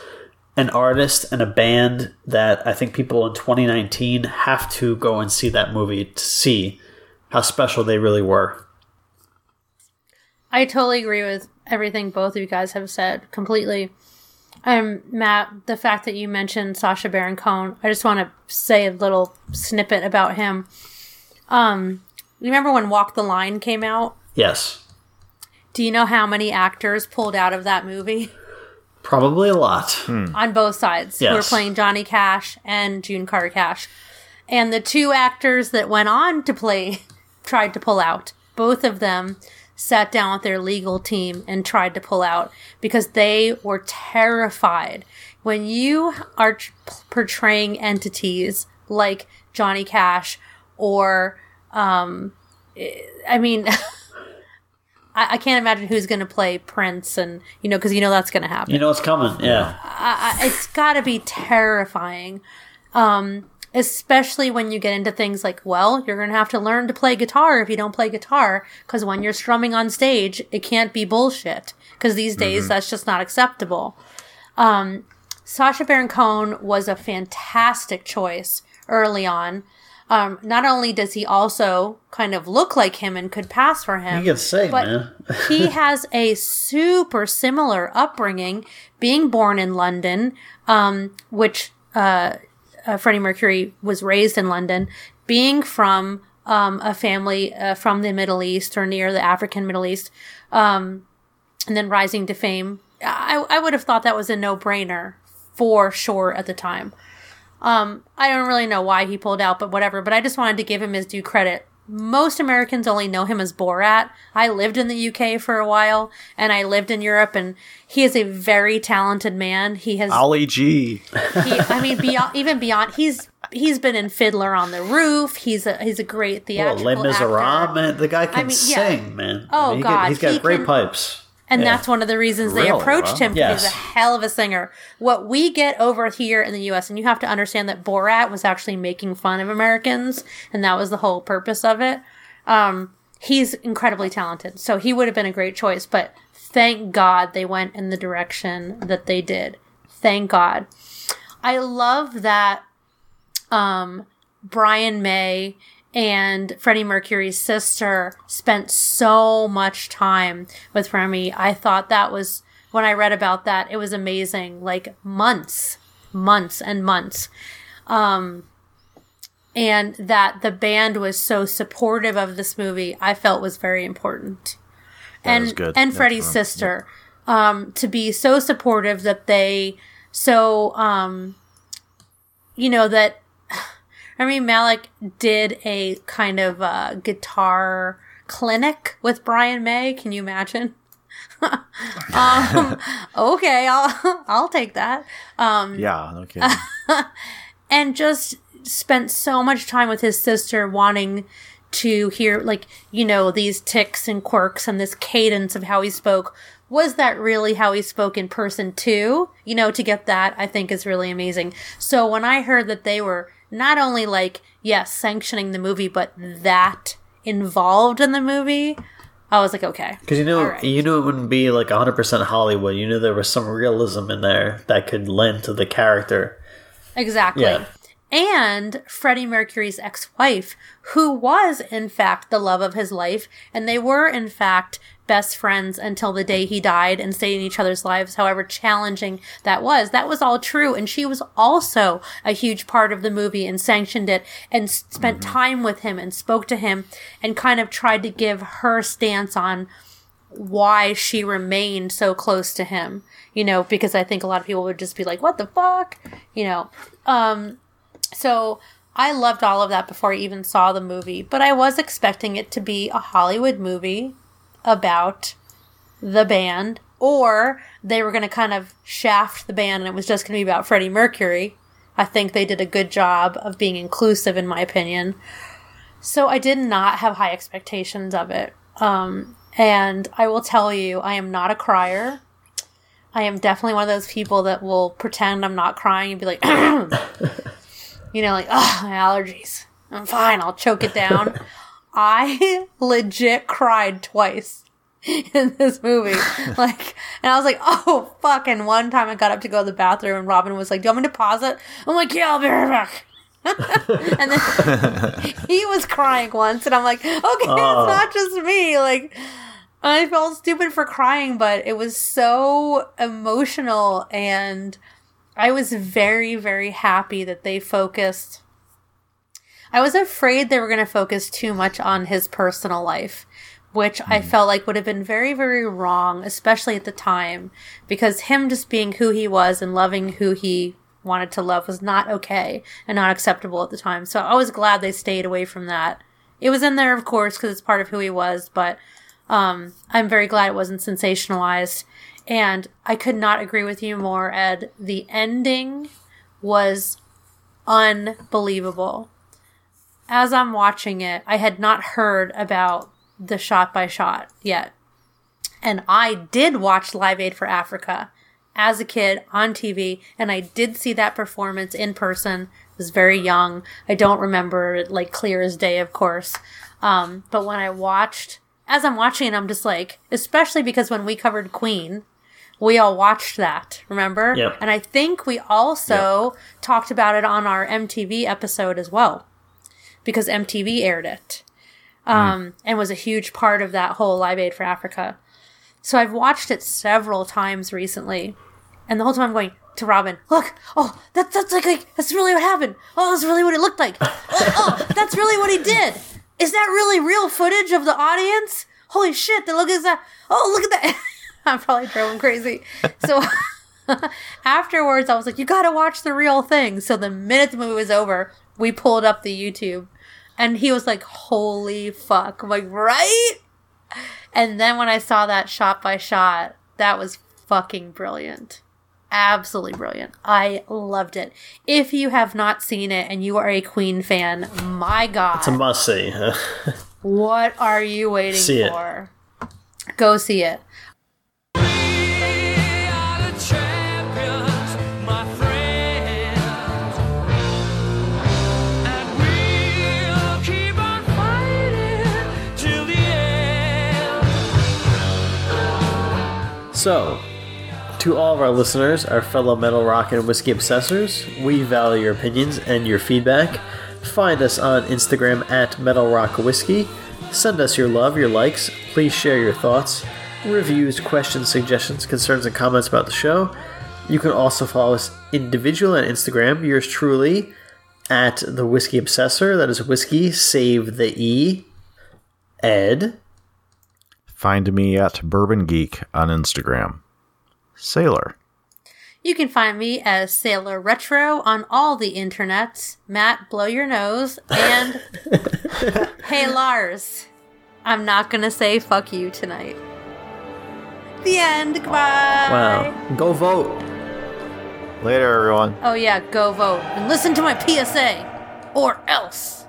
an artist and a band that I think people in 2019 have to go and see that movie to see how special they really were. I totally agree with everything both of you guys have said completely. Um, Matt, the fact that you mentioned Sacha Baron Cohen, I just want to say a little snippet about him. Um, you remember when Walk the Line came out? Yes, Do you know how many actors pulled out of that movie probably a lot. on both sides? Who were playing Johnny Cash and June Carter Cash. And the two actors that went on to play tried to pull out. Both of them sat down with their legal team and tried to pull out because they were terrified. When you are t- portraying entities like Johnny Cash or, um, I mean, I, I can't imagine who's going to play Prince, and you know, because you know that's going to happen You know it's coming, yeah. I, I- it's got to be terrifying. Um, especially when you get into things like, well, you're going to have to learn to play guitar if you don't play guitar, because when you're strumming on stage, it can't be bullshit. Because these days, that's just not acceptable. Um, Sacha Baron Cohen was a fantastic choice early on. Um, not only does he also kind of look like him and could pass for him, You can But- man. he has a super similar upbringing, being born in London, um, which uh, uh, Freddie Mercury was raised in London, being from um, a family uh, from the Middle East or near the African Middle East, um, and then rising to fame. I, I would have thought that was a no brainer for sure at the time. Um, I don't really know why he pulled out, but whatever. But I just wanted to give him his due credit. Most Americans only know him as Borat. I lived in the UK for a while, and I lived in Europe, and he is a very talented man. He has, Ali G. he, I mean, beyond even beyond, he's he's been in Fiddler on the Roof. He's a he's a great Well, theatrical Les Miserables, actor. man. The guy can mean, yeah. sing, man. Oh, I mean, he God, Can, he's got he great can- pipes. And Yeah. that's one of the reasons they Really? approached Wow. him because he's a hell of a singer. What we get over here in the US, and you have to understand that Borat was actually making fun of Americans, and that was the whole purpose of it. Um, he's incredibly talented, so he would have been a great choice, but thank God they went in the direction that they did. Thank God. I love that um, Brian May and Freddie Mercury's sister spent so much time with Rami. I thought that was when I read about that, it was amazing. Like months, months and months. Um and that the band was so supportive of this movie, I felt was very important. and good. and That's Freddie's sister um to be so supportive that they so um you know that I mean Malek did a kind of uh, guitar clinic with Brian May. Can you imagine? um, okay, I'll I'll take that. Um, Yeah, okay. and just spent so much time with his sister wanting to hear like you know these ticks and quirks and this cadence of how he spoke was that really how he spoke in person too you know to get that i think is really amazing so when i heard that they were not only like yes sanctioning the movie but that involved in the movie i was like okay Because you know right. you knew it wouldn't be like 100% Hollywood. You knew there was some realism in there that could lend to the character. Exactly. Yeah. And Freddie Mercury's ex wife, who was, in fact, the love of his life. And they were, in fact, best friends until the day he died and stayed in each other's lives, however challenging that was. That was all true. And she was also a huge part of the movie and sanctioned it and spent time with him and spoke to him and kind of tried to give her stance on why she remained so close to him. You know, because I think a lot of people would just be like, what the fuck? You know, um, so I loved all of that before I even saw the movie, but I was expecting it to be a Hollywood movie about the band, or they were going to kind of shaft the band and it was just going to be about Freddie Mercury. I think they did a good job of being inclusive, in my opinion. So I did not have high expectations of it. Um, and I will tell you, I am not a crier. I am definitely one of those people that will pretend I'm not crying and be like, you know, like, oh, my allergies. I'm fine. I'll choke it down. I legit cried twice in this movie. Like, and I was like, oh, fuck. And one time I got up to go to the bathroom and Robin was like, do you want me to pause it? I'm like, yeah, I'll be right back. and then he was crying once and I'm like, okay, it's oh. not just me. Like, I felt stupid for crying, but it was so emotional and I was very, very happy that they focused. I was afraid they were going to focus too much on his personal life, which I felt like would have been very, very wrong, especially at the time, because him just being who he was and loving who he wanted to love was not okay and not acceptable at the time. So I was glad they stayed away from that. It was in there, of course, because it's part of who he was, but um, I'm very glad it wasn't sensationalized. And I could not agree with you more, Ed. The ending was unbelievable. As I'm watching it, I had not heard about the shot by shot yet. And I did watch Live Aid for Africa as a kid on TV, and I did see that performance in person. I was very young. I don't remember it like clear as day, of course. Um, but when I watched, as I'm watching I'm just like, especially because when we covered Queen, we all watched that, remember? Yep. And I think we also talked about it on our MTV episode as well, because MTV aired it um, and was a huge part of that whole Live Aid for Africa. So I've watched it several times recently, and the whole time I'm going to Robin, look, oh, that, that's like, like that's really what happened. Oh, that's really what it looked like. Oh, oh, that's really what he did. Is that really real footage of the audience? Holy shit! They look at that. Oh, look at that. I probably drove him crazy. So afterwards, I was like, you gotta watch the real thing. So the minute the movie was over, we pulled up the YouTube, and he was like, holy fuck. I'm like, right? And then when I saw that shot by shot, that was fucking brilliant. Absolutely brilliant. I loved it. If you have not seen it and you are a Queen fan, my god. It's a must see. what are you waiting See it. for? Go see it. So, to all of our listeners, our fellow metal rock and whiskey obsessors, we value your opinions and your feedback. Find us on Instagram at Metal Rock Whiskey. Send us your love, your likes. Please share your thoughts, reviews, questions, suggestions, concerns, and comments about the show. You can also follow us individually on Instagram. Yours truly at the Whiskey Obsessor. That is whiskey. Save the e. Ed. Find me at Bourbon Geek on Instagram. Sailor. You can find me as Sailor Retro on all the internets. Matt, blow your nose. And hey, Lars, I'm not going to say fuck you tonight. The end. Goodbye. Wow. Go vote. Later, everyone. Oh, yeah, go vote. And listen to my PSA. Or else.